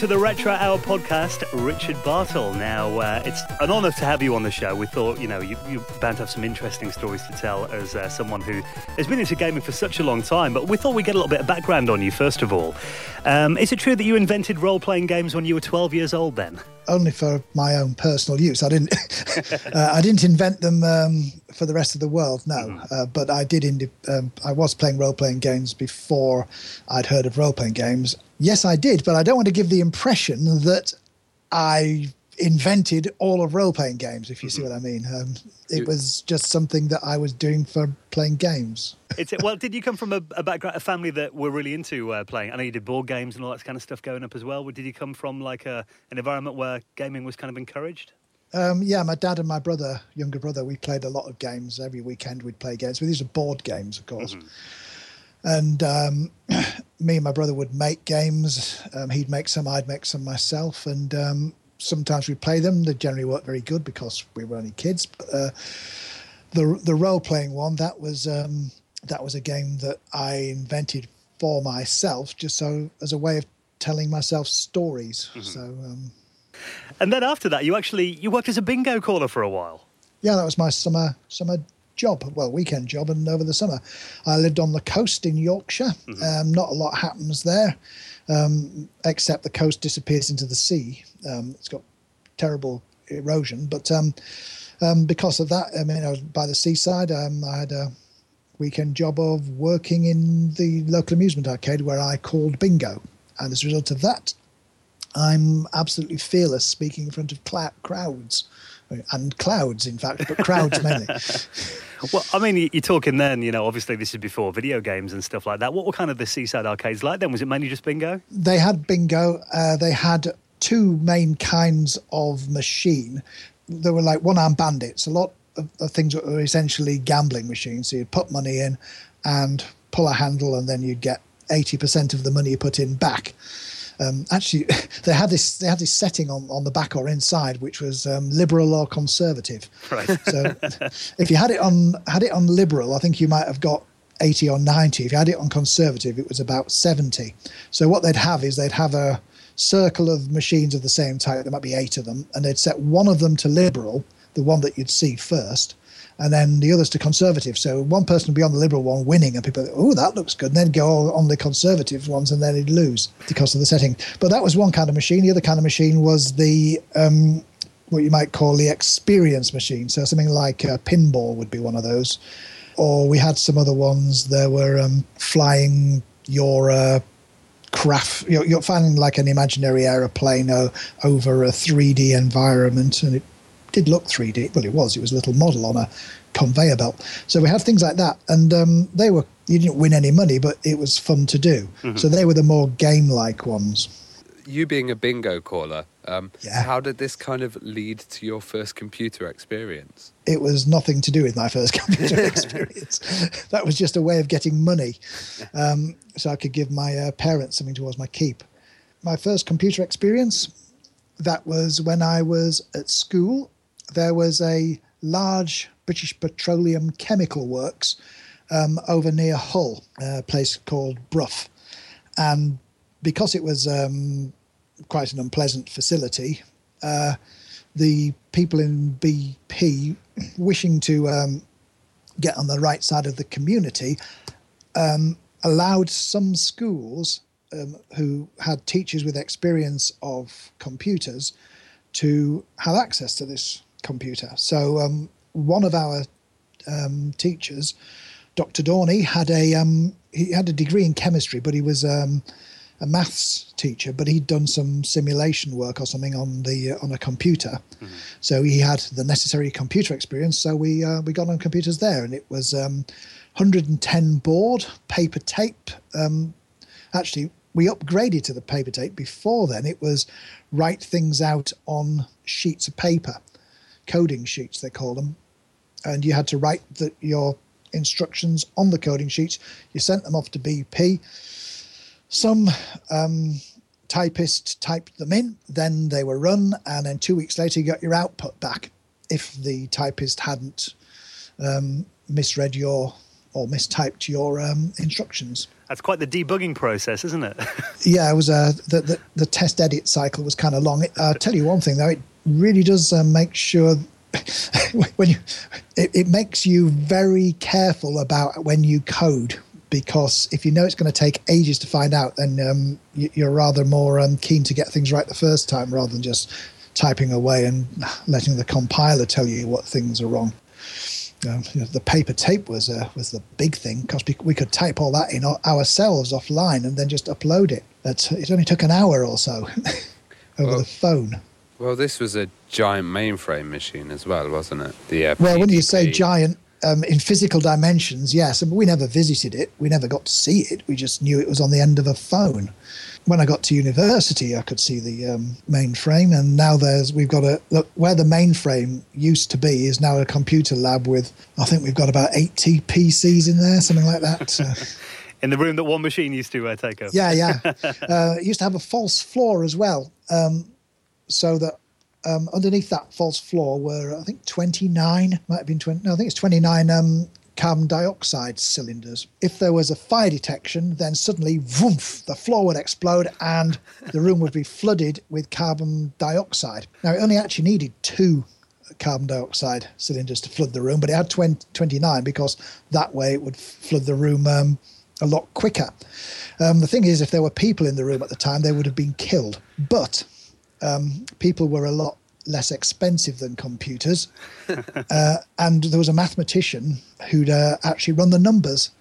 To the Retro Hour podcast, Richard Bartle. Now, uh, it's an honour to have you on the show. We thought, you know, you, you're bound to have some interesting stories to tell as uh, someone who has been into gaming for such a long time. But we thought we'd get a little bit of background on you, first of all. Um, is it true that you invented role playing games when you were 12 years old then? Only for my own personal use. I didn't, <laughs> uh, I didn't invent them um, for the rest of the world, no. Mm. but I did, indi- um, I was playing role playing games before I'd heard of role playing games Yes, I did, but I don't want to give the impression that I invented all of role playing games, if you see mm-hmm. what I mean. Um, it was just something that I was doing for playing games. it's, well, did you come from a, a, background, a family that were really into uh, playing? I know you did board games and all that kind of stuff going up as well. Did you come from like a, an environment where gaming was kind of encouraged? Um, yeah, my dad and my brother, younger brother, we played a lot of games. Every weekend we'd play games. But these are board games, of course. Mm-hmm and um, <clears throat> me and my brother would make games. Um, he'd make some, I'd make some myself, and um, sometimes we'd play them. They generally weren't very good because we were only kids. But, uh, the the role playing one that was um, that was a game that I invented for myself, just so as a way of telling myself stories. Mm-hmm. So. Um, and then after that, you actually you worked as a bingo caller for a while. Yeah, that was my summer summer job, well, weekend job, and over the summer. I lived on the coast in Yorkshire. Mm-hmm. Um, not a lot happens there, um, except the coast disappears into the sea. Um, it's got terrible erosion, but um, um, because of that, I mean, I was by the seaside. Um, I had a weekend job of working in the local amusement arcade where I called bingo, and as a result of that, I'm absolutely fearless speaking in front of cl- crowds and clouds, in fact, but crowds mainly. <laughs> well, I mean, you're talking then, you know, obviously this is before video games and stuff like that. What were kind of the seaside arcades like then? Was it mainly just bingo? They had bingo. Uh, they had two main kinds of machine. There were like one arm bandits, a lot of, of things that were essentially gambling machines. So you'd put money in and pull a handle, and then you'd get 80% of the money you put in back. Um, actually, <laughs> they had this they had this setting on, on the back or inside, which was um, liberal or conservative. Right. So, <laughs> if you had it on had it on liberal, I think you might have got 80 or 90. If you had it on conservative, it was about 70. So what they'd have is they'd have a circle of machines of the same type. There might be eight of them, and they'd set one of them to liberal, the one that you'd see first, and then the others to conservative. So one person would be on the liberal one winning, and people, oh, that looks good, and then go on the conservative ones, and then he'd lose because of the setting. But that was one kind of machine. The other kind of machine was the um, what you might call the experience machine. So something like a pinball would be one of those. Or we had some other ones. There were um, flying your uh, craft. You're, you're, flying like an imaginary aeroplane uh, over a 3D environment, and it did look 3D. Well, it was. It was a little model on a conveyor belt. So we had things like that, and um, they were. You didn't win any money, but it was fun to do. Mm-hmm. So they were the more game-like ones you being a bingo caller, um, yeah. how did this kind of lead to your first computer experience? It was nothing to do with my first <laughs> computer experience. <laughs> that was just a way of getting money, um, so I could give my uh, parents something towards my keep. My first computer experience, that was when I was at school. There was a large British Petroleum Chemical Works um, over near Hull, a place called Brough, and because it was um, quite an unpleasant facility, uh, the people in BP, <coughs> wishing to um, get on the right side of the community, um, allowed some schools um, who had teachers with experience of computers to have access to this computer. So um, one of our um, teachers, Dr. Dorney, had a he had a degree in chemistry, but he was a maths teacher, but he'd done some simulation work or something on the uh, on a computer. Mm-hmm. So he had the necessary computer experience. So we uh, we got on computers there, and it was um, 110 baud paper tape. Um, actually, we upgraded to the paper tape. Before then, it was write things out on sheets of paper, coding sheets they call them, and you had to write the, your instructions on the coding sheets. You sent them off to BP some um, typist typed them in, then they were run, and then two weeks later you got your output back if the typist hadn't um, misread your or mistyped your um, instructions. That's quite the debugging process, isn't it? <laughs> yeah, it was. Uh, the, the, the test edit cycle was kind of long. I'll tell you one thing though, it really does uh, make sure <laughs> when you it, it makes you very careful about when you code because if you know it's going to take ages to find out, then um, you're rather more um, keen to get things right the first time rather than just typing away and letting the compiler tell you what things are wrong. Um, you know, the paper tape was uh, was the big thing because we could type all that in ourselves offline and then just upload it. It, it only took an hour or so <laughs> over well, the phone. Well, this was a giant mainframe machine as well, wasn't it? The uh, well, when you say giant, um, in physical dimensions, yes. but we never visited it. We never got to see it. We just knew it was on the end of a phone. When I got to university, I could see the um, mainframe, and now there's we've got a look where the mainframe used to be is now a computer lab with I think we've got about eighty PCs in there, something like that. <laughs> in the room that one machine used to uh, take over. Yeah, yeah. <laughs> uh, it used to have a false floor as well, um, so that um, underneath that false floor were, I think, 29, might have been 20, no, I think it's 29 um, carbon dioxide cylinders. If there was a fire detection, then suddenly, woof, the floor would explode and the room would be flooded with carbon dioxide. Now, it only actually needed two carbon dioxide cylinders to flood the room, but it had 20, 29 because that way it would flood the room um, a lot quicker. Um, the thing is, if there were people in the room at the time, they would have been killed. But um, people were a lot less expensive than computers. <laughs> uh, and there was a mathematician who'd uh, actually run the numbers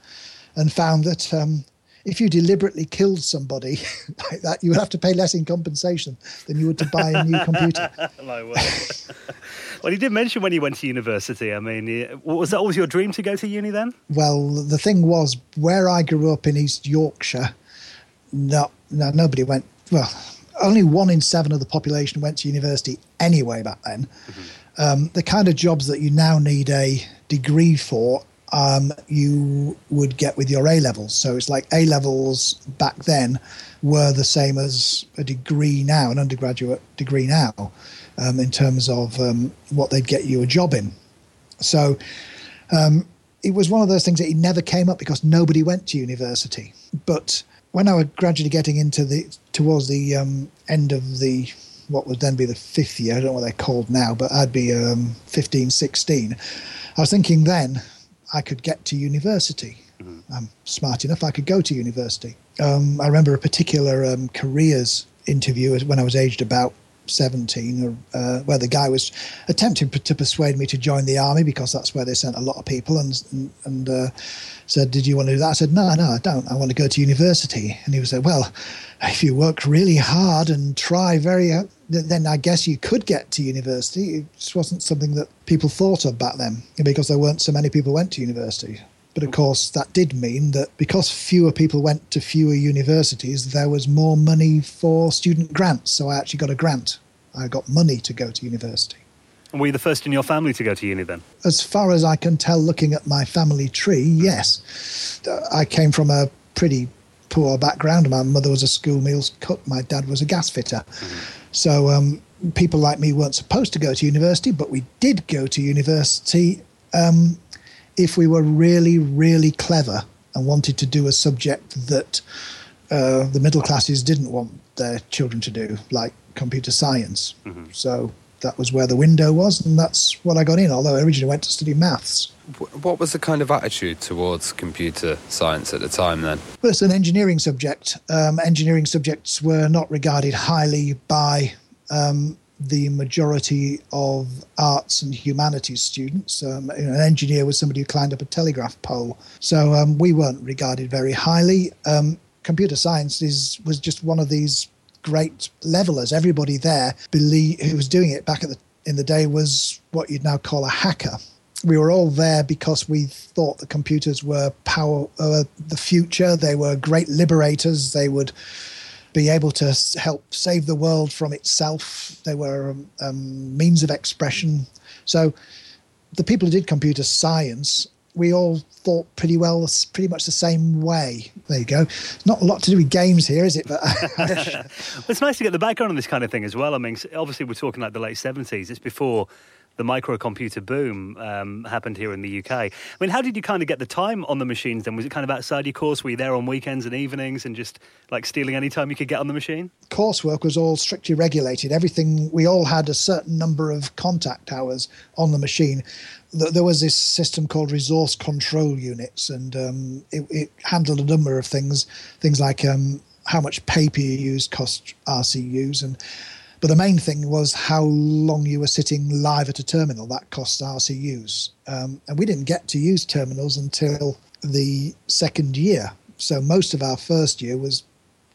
and found that um, if you deliberately killed somebody <laughs> like that, you would have to pay less in compensation than you would to buy a new computer. <laughs> My word. well, you did mention when you went to university. I mean, was that always your dream to go to uni then? Well, the thing was, where I grew up in East Yorkshire, no, no nobody went. Well, only one in seven of the population went to university anyway back then. Mm-hmm. Um, the kind of jobs that you now need a degree for, um, you would get with your A levels. So it's like A levels back then were the same as a degree now, an undergraduate degree now, um, in terms of um, what they'd get you a job in. So um, it was one of those things that it never came up because nobody went to university. But when I was gradually getting into the towards the um, end of the what would then be the fifth year, I don't know what they're called now, but I'd be um, 15, 16. I was thinking then I could get to university. I'm smart enough, I could go to university. Um, I remember a particular um, careers interview when I was aged about 17, uh, where the guy was attempting to persuade me to join the army because that's where they sent a lot of people, and and, and uh, said, "Did you want to do that?" I said, "No, no, I don't. I want to go to university." And he was like, "Well, <laughs> if you work really hard and try very, uh, then I guess you could get to university." It just wasn't something that people thought of back then because there weren't so many people went to university. But of course, that did mean that because fewer people went to fewer universities, there was more money for student grants. So I actually got a grant. I got money to go to university. And were you the first in your family to go to uni then? As far as I can tell, looking at my family tree, yes. I came from a pretty poor background. My mother was a school meals cook, my dad was a gas fitter. Mm-hmm. So um, people like me weren't supposed to go to university, but we did go to university um, if we were really, really clever and wanted to do a subject that uh, the middle classes didn't want their children to do, like computer science. Mm-hmm. So that was where the window was, and that's what I got in, although I originally went to study maths. What was the kind of attitude towards computer science at the time then? Well, it's an engineering subject. Um, engineering subjects were not regarded highly by um, the majority of arts and humanities students. Um, you know, an engineer was somebody who climbed up a telegraph pole. So um, we weren't regarded very highly. Um, computer science is was just one of these great levelers. Everybody there believe who was doing it back at the in the day was what you'd now call a hacker. We were all there because we thought the computers were power, uh, the future. They were great liberators. They would be able to help save the world from itself. They were um, um, means of expression. So the people who did computer science, we all thought pretty well, pretty much the same way. There you go. Not a lot to do with games here, is it? But <laughs> well, it's nice to get the background on this kind of thing as well. I mean, obviously we're talking like the late seventies. It's before the microcomputer boom um, happened here in the UK. I mean, how did you kind of get the time on the machines then? Was it kind of outside your course? Were you there on weekends and evenings and just like stealing any time you could get on the machine? Coursework was all strictly regulated. Everything, we all had a certain number of contact hours on the machine. There was this system called resource control units, and um, it, it, handled a number of things, things like um, how much paper you used cost RCUs and but the main thing was how long you were sitting live at a terminal. That cost RCUs. Um, and we didn't get to use terminals until the second year. So most of our first year was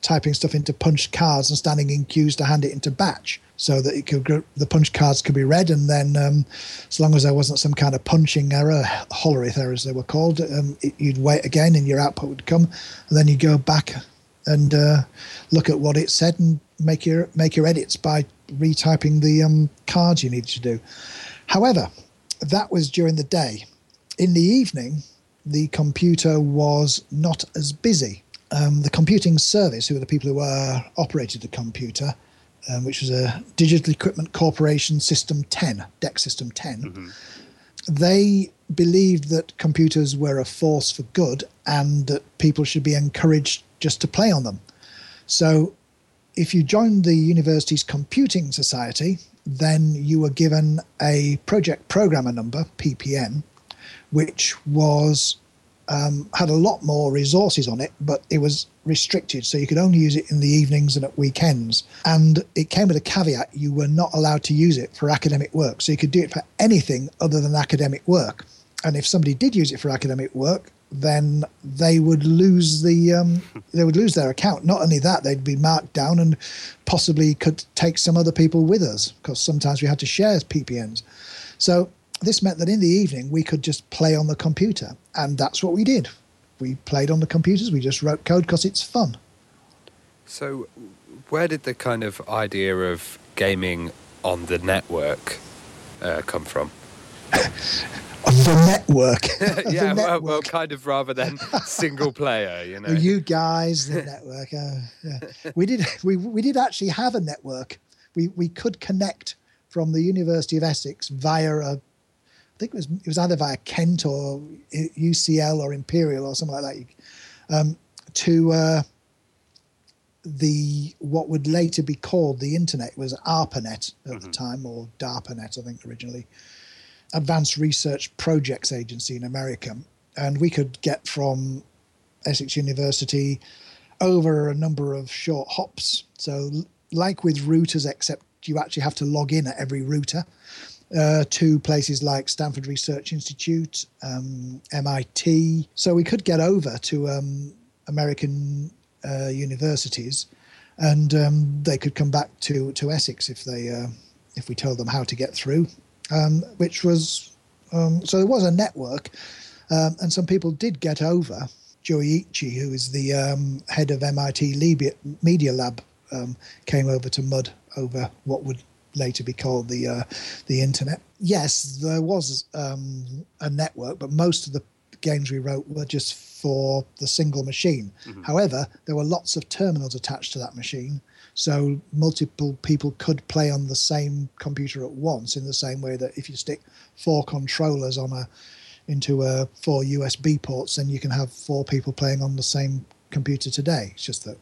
typing stuff into punch cards and standing in queues to hand it into batch so that it could the punch cards could be read and then um, as long as there wasn't some kind of punching error hollerith errors they were called um, it, you'd wait again and your output would come and then you'd go back and uh, look at what it said and make your make your edits by retyping the um, cards you needed to do. However, that was during the day. In the evening, the computer was not as busy. Um, the computing service, who are the people who uh, operated the computer, um, which was a Digital Equipment Corporation System 10, DEC System 10, mm-hmm. they believed that computers were a force for good and that people should be encouraged just to play on them. So if you joined the university's computing society, then you were given a project programmer number, PPN, which was um, had a lot more resources on it, but it was restricted, so you could only use it in the evenings and at weekends. And it came with a caveat: you were not allowed to use it for academic work, so you could do it for anything other than academic work. And if somebody did use it for academic work, then they would lose the um, <laughs> they would lose their account. Not only that, they'd be marked down and possibly could take some other people with us because sometimes we had to share PPNs. So this meant that in the evening we could just play on the computer, and that's what we did. We played on the computers. We just wrote code because it's fun. So, where did the kind of idea of gaming on the network uh, come from? <laughs> the network. <laughs> yeah, <laughs> the network. Well, well, kind of rather than single player, you know. You guys, the network. Uh, yeah. We did. We we did actually have a network. We we could connect from the University of Essex via a. I think it was it was either via Kent or UCL or Imperial or something like that, um, to uh, the what would later be called the internet it was ARPANET at mm-hmm. the time or DARPANET I think originally, advanced research projects agency in America, and we could get from Essex University over a number of short hops. So, like with routers, except you actually have to log in at every router. Uh, to places like Stanford Research Institute, um, MIT. So we could get over to um, American uh, universities, and um, they could come back to, to Essex if they uh, if we told them how to get through. Um, which was um, so there was a network, um, and some people did get over. Joichi, who is the head of MIT Media Lab, came over to Mud over what would later be called the uh, the internet. Yes, there was um, a network, but most of the games we wrote were just for the single machine. Mm-hmm. However, there were lots of terminals attached to that machine, so multiple people could play on the same computer at once. In the same way that if you stick four controllers on a into a four USB ports, then you can have four people playing on the same computer today. It's just that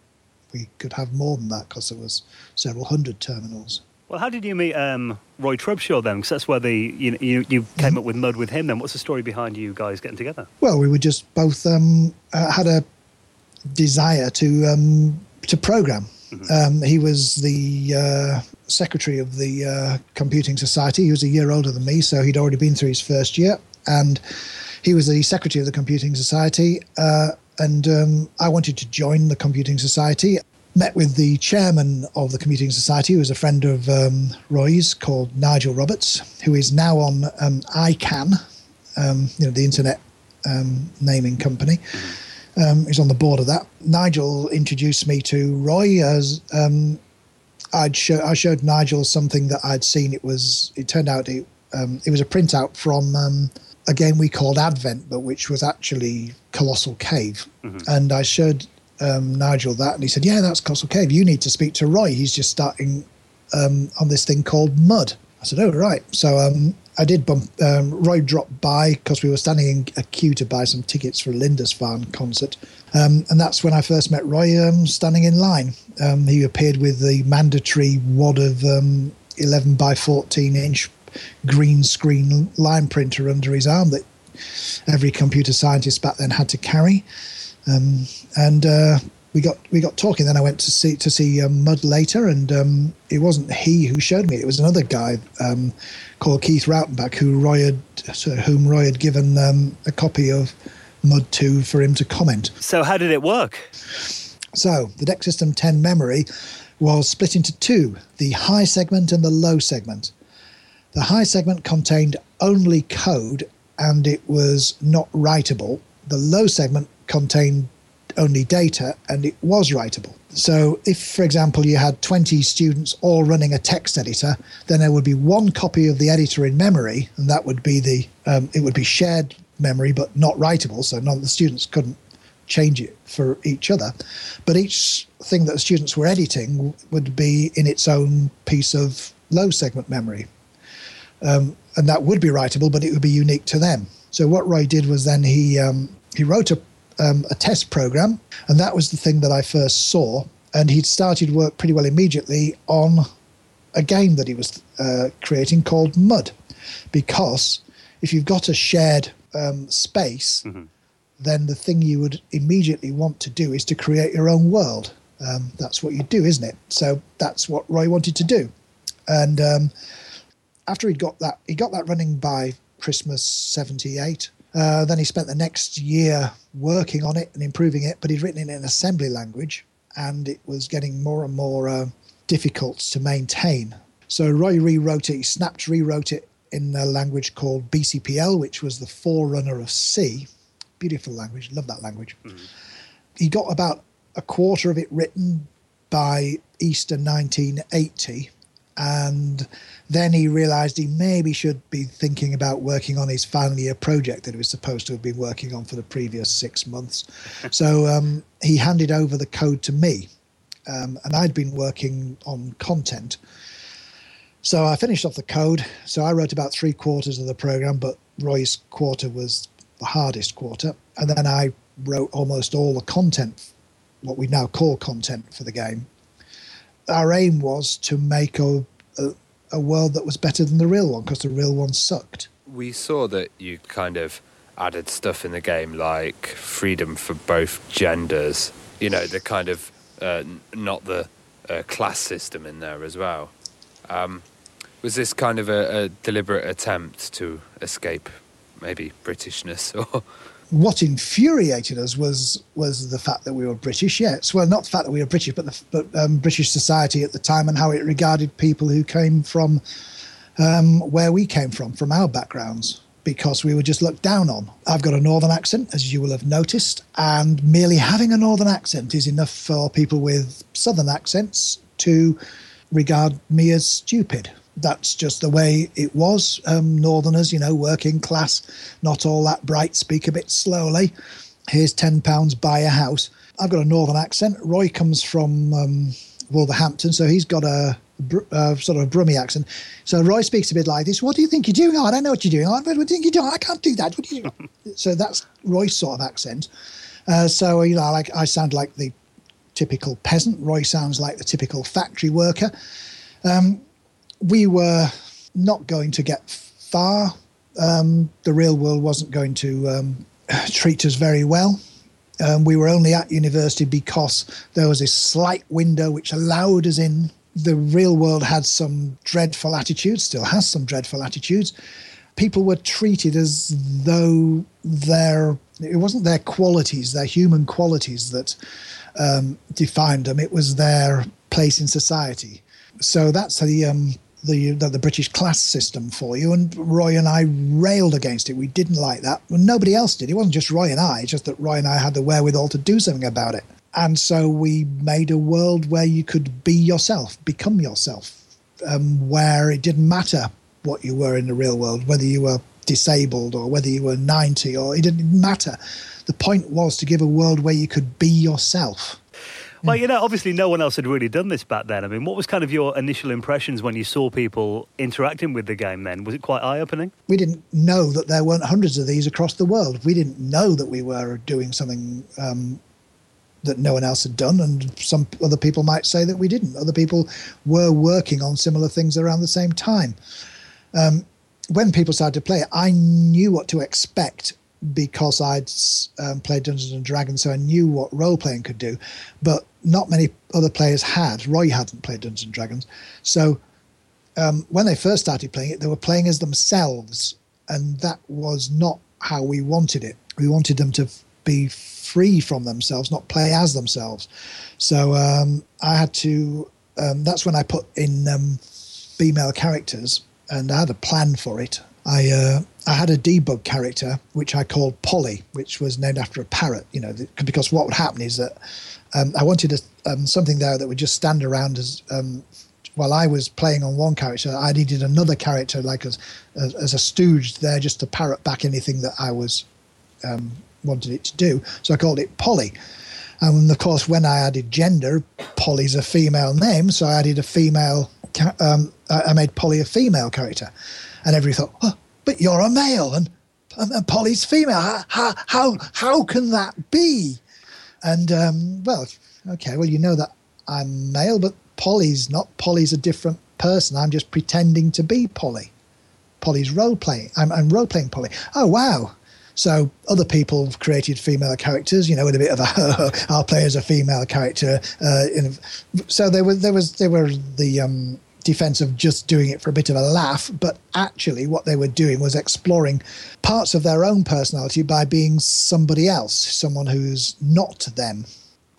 we could have more than that because there was several hundred terminals. Well, how did you meet um, Roy Trubshaw then? Because that's where the you, you, you came mm-hmm. up with Mud with him. Then, what's the story behind you guys getting together? Well, we were just both um, uh, had a desire to um, to program. Mm-hmm. Um, he was the uh, secretary of the uh, Computing Society. He was a year older than me, so he'd already been through his first year, and he was the secretary of the Computing Society. Uh, and um, I wanted to join the Computing Society met with the chairman of the Computing Society, who was a friend of um, Roy's, called Nigel Roberts, who is now on um, ICANN, um, you know, the internet um, naming company. Um, he's on the board of that. Nigel introduced me to Roy as um, I'd show, I showed Nigel something that I'd seen. It was it turned out it, it was a printout from a game we called Advent, but which was actually Colossal Cave. Mm-hmm. And I showed um, Nigel that, and he said, "Yeah, that's Colossal Cave. You need to speak to Roy. He's just starting um, on this thing called Mud." I said, "Oh, right." So um, I did bump. Um, Roy dropped by because we were standing in a queue to buy some tickets for a Lindisfarne concert, um, and that's when I first met Roy um, standing in line. he appeared with the mandatory wad of 11 by 14 inch green screen line printer under his arm that every computer scientist back then had to carry. Um, and uh, we got we got talking. Then I went to see to see um, Mud later, and um, it wasn't he who showed me. It was another guy um, called Keith Rautenbach, who Roy had, whom Roy had given um, a copy of Mud to for him to comment. So how did it work? So the DEC System 10 memory was split into two: the high segment and the low segment. The high segment contained only code, and it was not writable. The low segment contained only data and it was writable. So, if, for example, you had 20 students all running a text editor, then there would be one copy of the editor in memory, and that would be the um, it would be shared memory but not writable. So none of the students couldn't change it for each other. But each thing that the students were editing would be in its own piece of low segment memory, um, and that would be writable, but it would be unique to them. So what Roy did was then he um, he wrote a um, a test program, and that was the thing that I first saw. And he'd started work pretty well immediately on a game that he was uh, creating called Mud, because if you've got a shared um, space, mm-hmm. then the thing you would immediately want to do is to create your own world. Um, that's what you do, isn't it? So that's what Roy wanted to do. And um, after he got that, he got that running by Christmas '78. Uh, then he spent the next year working on it and improving it, but he'd written it in assembly language, and it was getting more and more uh, difficult to maintain. So Roy rewrote it. He snapped, rewrote it in a language called BCPL, which was the forerunner of C. Beautiful language, love that language. Mm-hmm. He got about a quarter of it written by Easter 1980, and then he realized he maybe should be thinking about working on his final year project that he was supposed to have been working on for the previous six months. <laughs> so um, he handed over the code to me, um, and I'd been working on content. So I finished off the code. So I wrote about three quarters of the program, but Roy's quarter was the hardest quarter. And then I wrote almost all the content, what we now call content for the game our aim was to make a, a, a world that was better than the real one because the real one sucked. we saw that you kind of added stuff in the game like freedom for both genders. You know, the kind of uh, not the uh, class system in there as well. Um, was this kind of a, a, deliberate attempt to escape maybe Britishness <laughs> or? What infuriated us was was the fact that we were British. Yes, well, not the fact that we were British, but the but, um, British society at the time and how it regarded people who came from um, where we came from, from our backgrounds because we were just looked down on. I've got a northern accent, as you will have noticed, and merely having a northern accent is enough for people with southern accents to regard me as stupid. That's just the way it was. Um, Northerners, you know, working class, not all that bright, speak a bit slowly. Here's £10, buy a house. I've got a northern accent. Roy comes from um, Wolverhampton, so he's got a uh, sort of a Brummy accent. So Roy speaks a bit like this. What do you think you're doing? Oh, I don't know what you're doing. Oh, what do you think you're doing? I can't do that. What do you <laughs> so that's Roy's sort of accent. Uh, so you know, like I sound like the typical peasant. Roy sounds like the typical factory worker. Um, we were not going to get far. Um, the real world wasn't going to um, treat us very well. Um, we were only at university because there was a slight window which allowed us in the real world had some dreadful attitudes, still has some dreadful attitudes. People were treated as though their it wasn't their qualities, their human qualities that um, defined them. It was their place in society. So that's the, um, the, the the British class system for you. And Roy and I railed against it. We didn't like that. Well, nobody else did. It wasn't just Roy and I. It's just that Roy and I had the wherewithal to do something about it. And so we made a world where you could be yourself, become yourself, um, where it didn't matter what you were in the real world, whether you were disabled or whether you were 90 or it didn't matter. The point was to give a world where you could be yourself. Well, you know, obviously no one else had really done this back then. I mean, what was kind of your initial impressions when you saw people interacting with the game then? Was it quite eye opening? We didn't know that there weren't hundreds of these across the world. We didn't know that we were doing something um, that no one else had done, and some other people might say that we didn't. Other people were working on similar things around the same time. Um, when people started to play it, I knew what to expect because I'd um, played Dungeons and Dragons, so I knew what role playing could do. But not many other players had. Roy hadn't played Dungeons and Dragons, so um, when they first started playing it, they were playing as themselves, and that was not how we wanted it. We wanted them to be free from themselves, not play as themselves. So um, I had to. Um, that's when I put in um, female characters, and I had a plan for it. I uh, I had a debug character which I called Polly, which was named after a parrot. You know, because what would happen is that um, I wanted a, um, something there that would just stand around as um, while I was playing on one character, I needed another character like as as, a stooge there just to parrot back anything that I was um, wanted it to do. So I called it Polly. And of course, when I added gender, Polly's a female name, so I added a female. Um, I made Polly a female character, and everybody thought, "Oh, but you're a male, and, and Polly's female. How, how how can that be?" And um, well, okay, well you know that I'm male, but Polly's not. Polly's a different person. I'm just pretending to be Polly. Polly's role playing. I'm, I'm role playing Polly. Oh wow! So other people have created female characters, you know, with a bit of a <laughs> our play as a female character. Uh, in, so there was there was there were the um, defense of just doing it for a bit of a laugh, but actually what they were doing was exploring parts of their own personality by being somebody else, someone who's not them.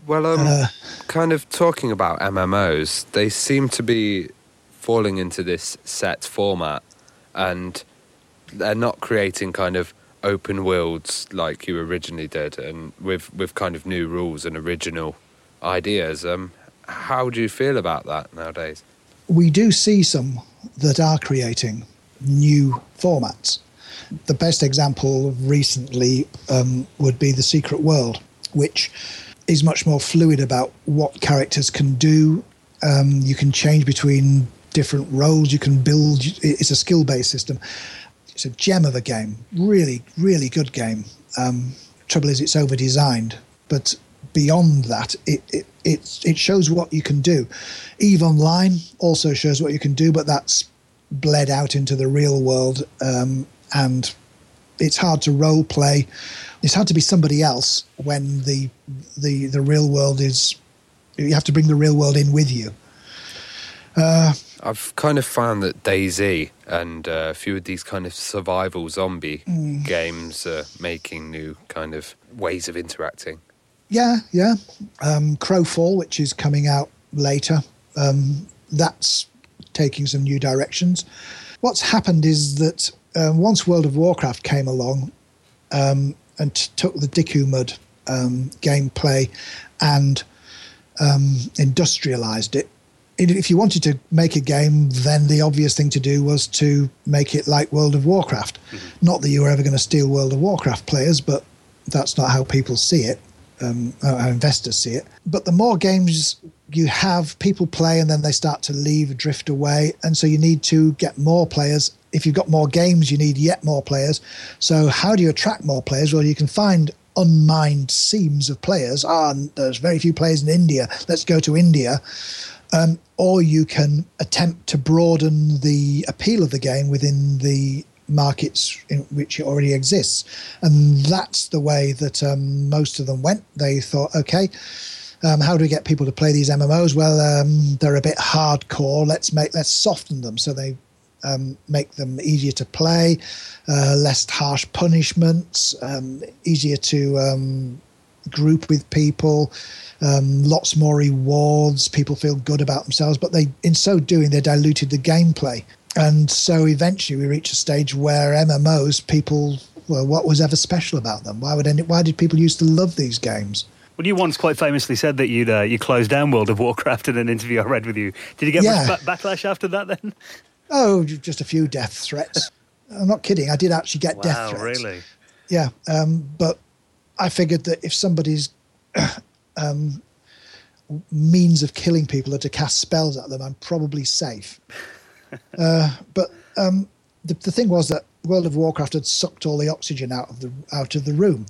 Well, um, uh, kind of talking about MMOs, they seem to be falling into this set format, and they're not creating kind of open worlds like you originally did, and with with kind of new rules and original ideas. Um, how do you feel about that nowadays? We do see some that are creating new formats. The best example recently um, would be the Secret World, which is much more fluid about what characters can do. Um, you can change between different roles. You can build. It's a skill based system, it's a gem of a game. Really, really good game. Um, trouble is, it's over designed, but beyond that, it, it it it shows what you can do. Eve Online also shows what you can do, but that's bled out into the real world um, and it's hard to role play. It's hard to be somebody else when the the the real world is. You have to bring the real world in with you. Uh, I've kind of found that DayZ and uh, a few of these kind of survival zombie mm. games are making new kind of ways of interacting. Yeah, yeah. Um, Crowfall, which is coming out later, um, that's taking some new directions. What's happened is that um, once World of Warcraft came along um, and t- took the DikuMUD um, gameplay and um, industrialized it, if you wanted to make a game, then the obvious thing to do was to make it like World of Warcraft. Mm-hmm. Not that you were ever going to steal World of Warcraft players, but that's not how people see it, um, how investors see it. But the more games you have, people play and then they start to leave, drift away. And so you need to get more players if you've got more games, you need yet more players. So, how do you attract more players? Well, you can find unmined seams of players. Ah, there's very few players in India. Let's go to India. Um, or you can attempt to broaden the appeal of the game within the markets in which it already exists. And that's the way that um, most of them went. They thought, okay, um, how do we get people to play these MMOs? Well, um, they're a bit hardcore. Let's make let's soften them. So they um, make them easier to play, uh, less harsh punishments, um, easier to um, group with people, um, lots more rewards. People feel good about themselves, but they, in so doing, they diluted the gameplay. And so eventually, we reach a stage where MMOs, people, well, what was ever special about them? Why would any, why did people used to love these games? Well, you once quite famously said that you'd uh, you closed down World of Warcraft in an interview I read with you. Did you get yeah. much backlash after that then? Oh, just a few death threats. I'm not kidding. I did actually get wow, death threats. really? Yeah, um, but I figured that if somebody's <clears throat> um, means of killing people are to cast spells at them, I'm probably safe. <laughs> uh, but um, the, the thing was that World of Warcraft had sucked all the oxygen out of the out of the room.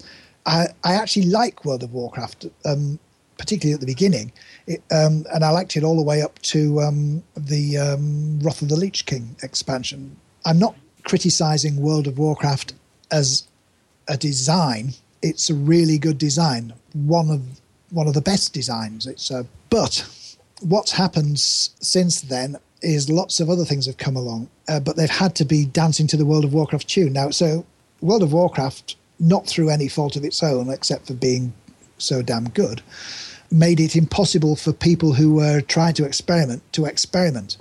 I, I actually like World of Warcraft. Um, particularly at the beginning, it, um, and I liked it all the way up to um, the um, Wrath of the Lich King expansion. I'm not criticizing World of Warcraft as a design; it's a really good design, one of one of the best designs. It's a, but what's happened since then is lots of other things have come along, uh, but they've had to be dancing to the World of Warcraft tune now. So World of Warcraft, not through any fault of its own, except for being so damn good, made it impossible for people who were trying to experiment to experiment.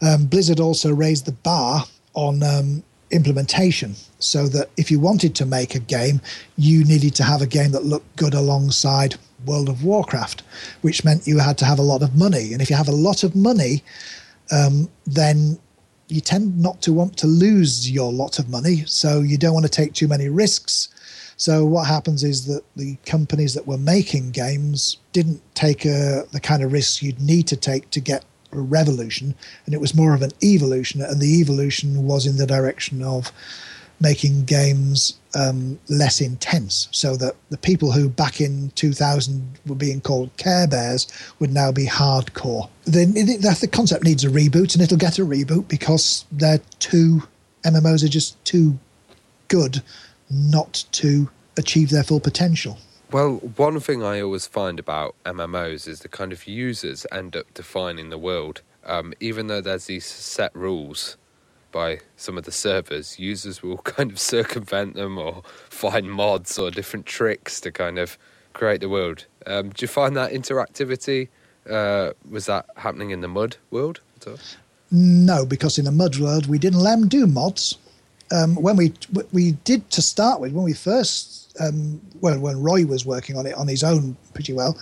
Um, Blizzard also raised the bar on um, implementation so that if you wanted to make a game, you needed to have a game that looked good alongside World of Warcraft, which meant you had to have a lot of money. And if you have a lot of money, um, then you tend not to want to lose your lot of money. So you don't want to take too many risks. So what happens is that the companies that were making games didn't take a, uh, the kind of risks you'd need to take to get a revolution, and it was more of an evolution. And the evolution was in the direction of making games um, less intense, so that the people who back in 2000 were being called Care Bears would now be hardcore. The, the, the concept needs a reboot, and it'll get a reboot because they're too MMOs are just too good not to achieve their full potential. Well, one thing I always find about MMOs is the kind of users end up defining the world. Um, even though there's these set rules by some of the servers, users will <laughs> kind of circumvent them or find mods or different tricks to kind of create the world. Um, do you find that interactivity uh, was that happening in the mud world? No, because in the mud world we didn't let them do mods um, when we we did to start with when we first um, well when Roy was working on it on his own pretty well,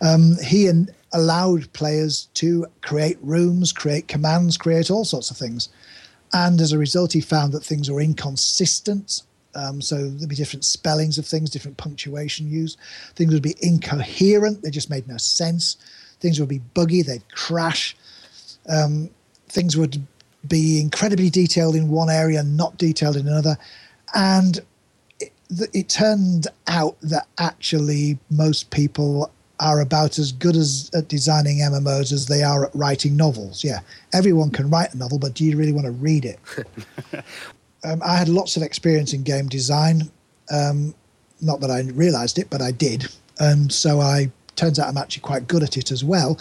um, he and allowed players to create rooms, create commands, create all sorts of things, and as a result, he found that things were inconsistent. Um, so there'd be different spellings of things, different punctuation used. Things would be incoherent; they just made no sense. Things would be buggy; they'd crash. Um, things would be incredibly detailed in one area, not detailed in another. And it, it turned out that actually most people are about as good as at designing MMOs as they are at writing novels. Yeah, everyone can write a novel, but do you really want to read it? <laughs> um, I had lots of experience in game design. Um, not that I realised it, but I did, and so I turns out I'm actually quite good at it as well.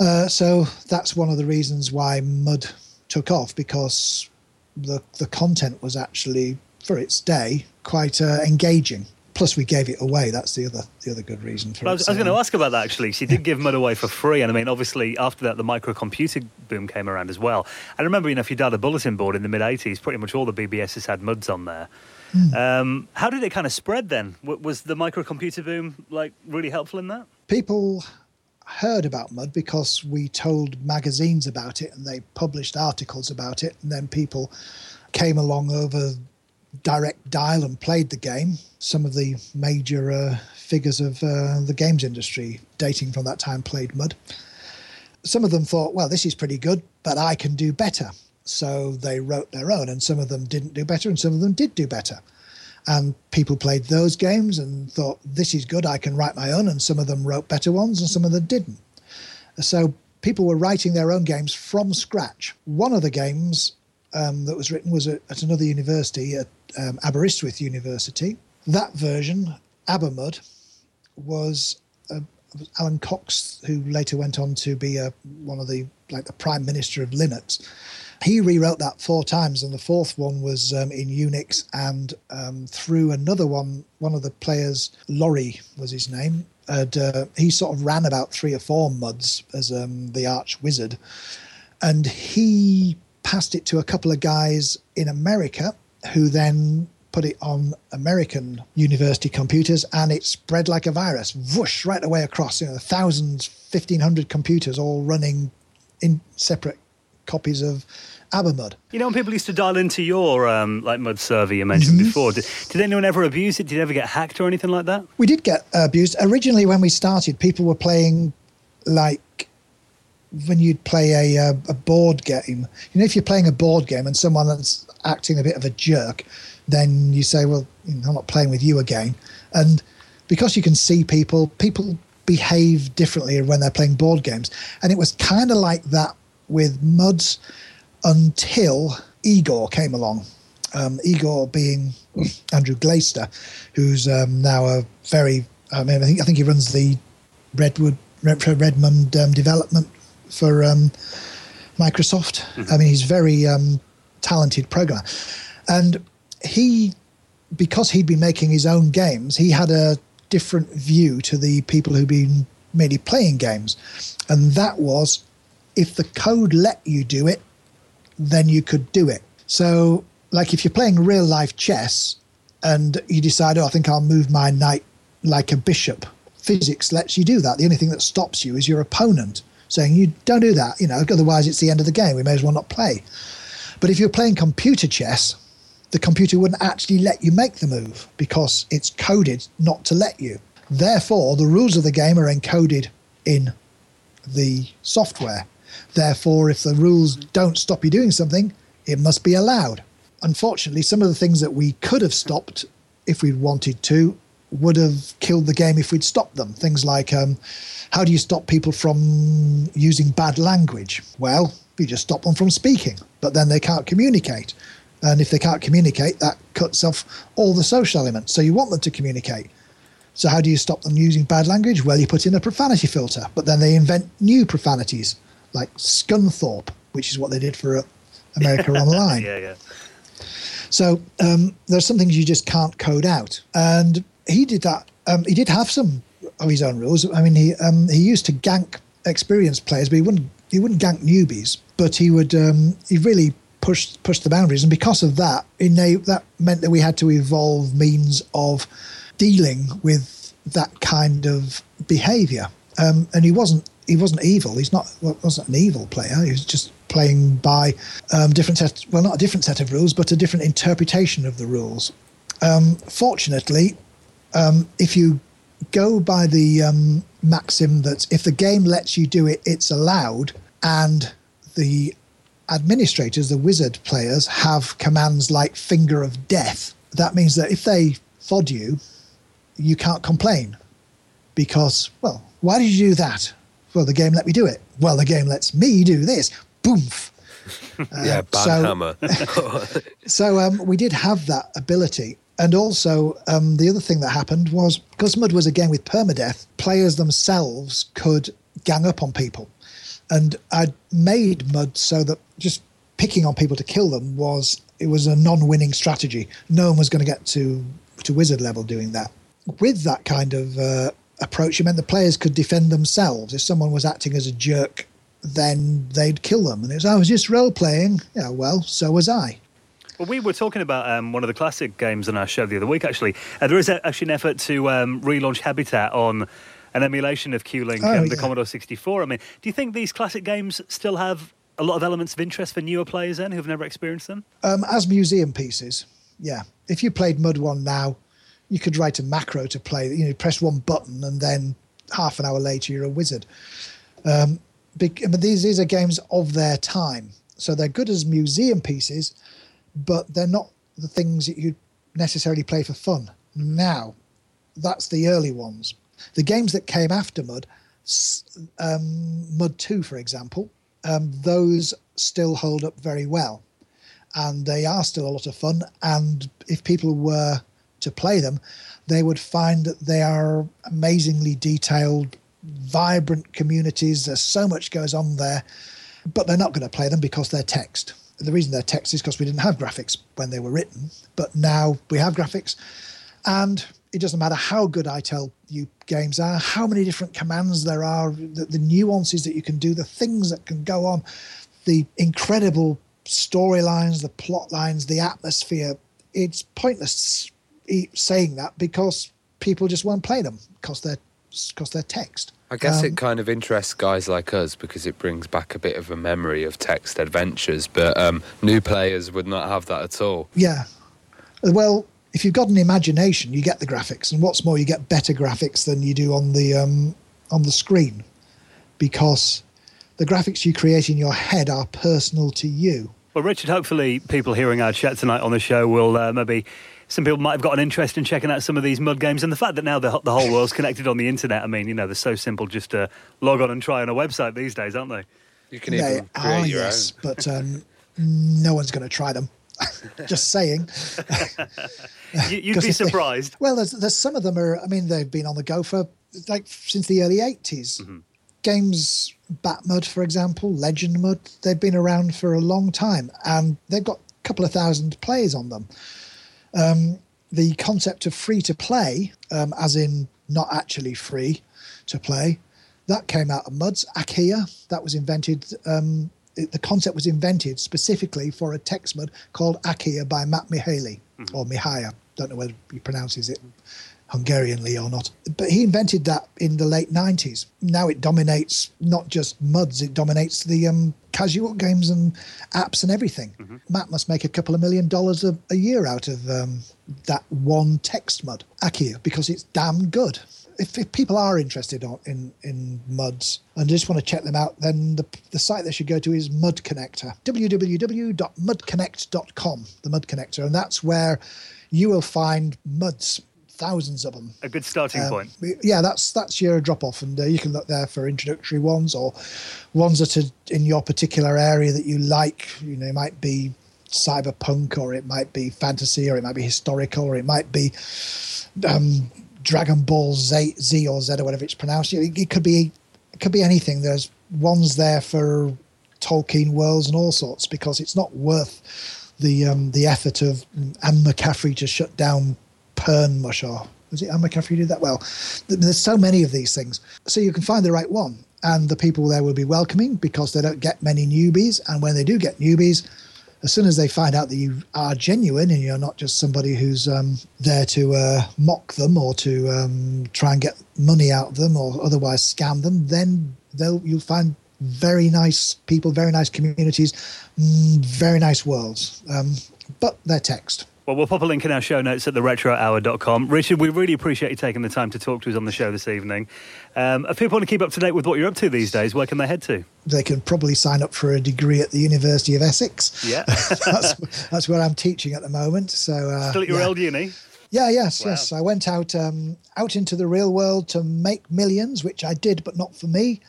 Uh, so that's one of the reasons why Mud took off because the the content was actually for its day quite uh, engaging. Plus, we gave it away. That's the other the other good reason for I it. was, I was going to ask about that actually. She did give Mud away for free, and I mean, obviously, after that, the microcomputer boom came around as well. I remember, you know, if you had a bulletin board in the mid '80s, pretty much all the BBSs had Muds on there. Um, how did it kind of spread then? W- was the microcomputer boom like really helpful in that? people heard about mud because we told magazines about it and they published articles about it and then people came along over direct dial and played the game some of the major uh, figures of uh, the games industry dating from that time played mud. Some of them thought well this is pretty good but i can do better. So they wrote their own and some of them didn't do better and some of them did do better. And people played those games and thought this is good i can write my own and some of them wrote better ones and some of them didn't. So people were writing their own games from scratch. One of the games um, that was written was at, at another university at um, aberystwyth university that version abermud was uh, alan cox who later went on to be uh, one of the like the prime minister of linux he rewrote that four times, and the fourth one was um, in Unix. And um, through another one, one of the players, Laurie was his name, had, uh, he sort of ran about three or four muds as um, the arch wizard. And he passed it to a couple of guys in America who then put it on American university computers and it spread like a virus, whoosh, right away across, you know, thousands, 1,500 computers all running in separate copies of Abermud. You know, when people used to dial into your um, like Mud server you mentioned before, did, did anyone ever abuse it? Did it ever get hacked or anything like that? We did get abused. Originally, when we started, people were playing like when you'd play a, uh, a board game. You know, if you're playing a board game and someone that's acting a bit of a jerk, then you say, "Well, I'm not playing with you again." And because you can see people, people behave differently when they're playing board games, and it was kind of like that with Muds until Igor came along. Um, Igor being <clears throat> Andrew Glaister, who's um, now a very, I mean, I think, I think he runs the Redwood, Redmond um, development for um, Microsoft. I mean, he's a very um, talented programmer. And he, because he'd been making his own games, he had a different view to the people who'd been mainly playing games. And that was if the code let you do it, then you could do it. So, like if you're playing real life chess and you decide, oh, I think I'll move my knight like a bishop, physics lets you do that. The only thing that stops you is your opponent saying, you don't do that, you know, otherwise it's the end of the game. We may as well not play. But if you're playing computer chess, the computer wouldn't actually let you make the move because it's coded not to let you. Therefore, the rules of the game are encoded in the software. Therefore, if the rules don't stop you doing something, it must be allowed. Unfortunately, some of the things that we could have stopped if we'd wanted to would have killed the game if we'd stopped them. Things like um, how do you stop people from using bad language? Well, you just stop them from speaking, but then they can't communicate. And if they can't communicate, that cuts off all the social elements. So you want them to communicate. So how do you stop them using bad language? Well, you put in a profanity filter, but then they invent new profanities like Scunthorpe, which is what they did for uh, America <laughs> Online. yeah, yeah. So um, there's some things you just can't code out, and he did that. Um, he did have some of his own rules. I mean, he um, he used to gank experienced players, but he wouldn't he wouldn't gank newbies. But he would um, he really pushed pushed the boundaries, and because of that, innate, that meant that we had to evolve means of dealing with that kind of behaviour. Um, and he wasn't he wasn't evil. He's not wasn't an evil player. He was just playing by um, different set. Well, not a different set of rules, but a different interpretation of the rules. Um, fortunately, um, if you go by the um, maxim that if the game lets you do it, it's allowed, and the administrators, the wizard players, have commands like Finger of Death, that means that if they fod you, you can't complain because, well, why did you do that? Well, the game let me do it. Well, the game lets me do this. Boomf. <laughs> yeah, Uh, so- Banhammer. <laughs> So um, we did have that ability. And also, um, the other thing that happened was because Mud was a game with permadeath, players themselves could gang up on people. And I'd made Mud so that just picking on people to kill them was it was a non-winning strategy. No one was going to get to to wizard level doing that. With that kind of uh, approach, it meant the players could defend themselves. If someone was acting as a jerk, then they'd kill them. And it was I was just role playing. Yeah, well, so was I. Well, we were talking about um, one of the classic games on our show the other week, actually. Uh, there is a, actually an effort to um, relaunch Habitat on an emulation of Q-Link Oh, and the. Commodore 64. I mean, do you think these classic games still have a lot of elements of interest for newer players then who've never experienced them? Um, as museum pieces, yeah. If you played Mud One now, you could write a macro to play. You know, press one button and then half an hour later you're a wizard. Um, but these these are games of their time, so they're good as museum pieces, but they're not the things that you necessarily play for fun. Now, that's the early ones. The games that came after Mud, um, Mud Two, for example, um, those still hold up very well and they are still a lot of fun. And if people were to play them, they would find that they are amazingly detailed, vibrant communities. There's so much goes on there, but they're not going to play them because they're text. The reason they're text is because we didn't have graphics when they were written, but now we have graphics. And it doesn't matter how good I tell you games are, how many different commands there are, the, the nuances that you can do, the things that can go on, the incredible storylines, the plot lines, the atmosphere. It's pointless saying that because people just won't play them because they're because they're text. I guess Um, it kind of interests guys like us because it brings back a bit of a memory of text adventures, but um, new players would not have that at all. Yeah. Well, if you've got an imagination, you get the graphics, and what's more, you get better graphics than you do on the um, on the screen, because the graphics you create in your head are personal to you. Well, Richard, hopefully people hearing our chat tonight on the show will uh, maybe. Some people might have got an interest in checking out some of these mud games, and the fact that now the, the whole world's connected on the internet. I mean, you know, they're so simple just to log on and try on a website these days, aren't they? You can They even are, create your yes, own. but um, no one's going to try them. <laughs> Just saying. <laughs> You, you'd 'Cause be if they- surprised. Well, there's, there's some of them are. I mean, they've been on the go for like since the early '80s. Games, Batmud, for example, Legend Mud, they've been around for a long time, and they've got a couple of thousand players on them. Um, the concept of free to play, um, as in not actually free to play, that came out of Mud's Achaea. That was invented. Um, it, the concept was invented specifically for a text mud called Achaea by Matt Mihaly or Mihaya. Don't know whether he pronounces it Hungarianly or not. But he invented that in the late 90s. Now it dominates not just MUDs, it dominates the um, casual games and apps and everything. Matt must make a couple of million dollars a, a year out of um, that one text MUD, Achaea, because it's damn good. If, if people are interested in, in MUDs and just want to check them out, then the, the site they should go to is Mud Connector, www.mudconnect.com, the Mud Connector. And that's where you will find MUDs, thousands of them. A good starting Um, point. Yeah, that's that's your drop off, and uh, you can look there for introductory ones or ones that are in your particular area that you like. You know, it might be cyberpunk, or it might be fantasy, or it might be historical, or it might be um, Dragon Ball Z, Z or Z or whatever it's pronounced. It, it could be it could be anything. There's ones there for Tolkien worlds and all sorts because it's not worth the um, the effort of Anne McCaffrey to shut down Pernmush or was it McCaffrey who did that well? There's so many of these things, so you can find the right one, and the people there will be welcoming because they don't get many newbies, and when they do get newbies, as soon as they find out that you are genuine and you're not just somebody who's um, there to uh, mock them or to um, try and get money out of them or otherwise scam them, then they'll you'll find very nice people, very nice communities, mm, very nice worlds. Um, but they're text. Well, we'll pop a link in our show notes at theretrohour.com. Richard, we really appreciate you taking the time to talk to us on the show this evening. Um, if people want to keep up to date with what you're up to these days, where can they head to? They can probably sign up for a degree at the University of Essex. Yeah. <laughs> that's, that's where I'm teaching at the moment. So uh, Still at your yeah. old uni? Yeah, yes, Wow. yes. I went out um, out into the real world to make millions, which I did, but not for me.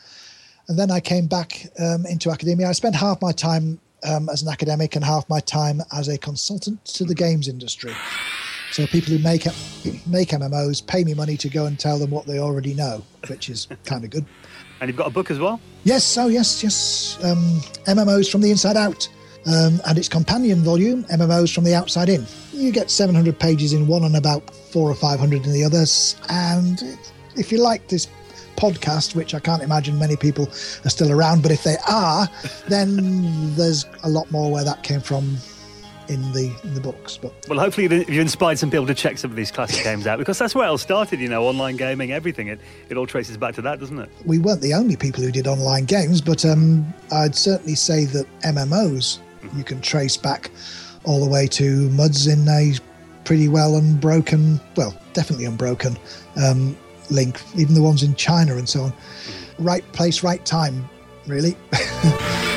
And then I came back um, into academia. I spent half my time um, as an academic and half my time as a consultant to the games industry. So people who make make MMOs pay me money to go and tell them what they already know, which is kind of good. And you've got a book as well. Yes, oh yes, yes. Um, MMOs from the inside out, um, and its companion volume, MMOs from the outside in. You get 700 pages in one and about four or 500 in the others. And if you like this podcast, which I can't imagine many people are still around, but if they are, then there's a lot more where that came from in the in the books. But well, hopefully you inspired some people to check some of these classic games out because that's where it all started. You know, online gaming, everything. It it all traces back to that, doesn't it? We weren't the only people who did online games, but um, I'd certainly say that MMOs mm-hmm. you can trace back all the way to Muds in a pretty well unbroken, well, definitely unbroken um, link. Even the ones in China and so on. Right place, right time, really. <laughs>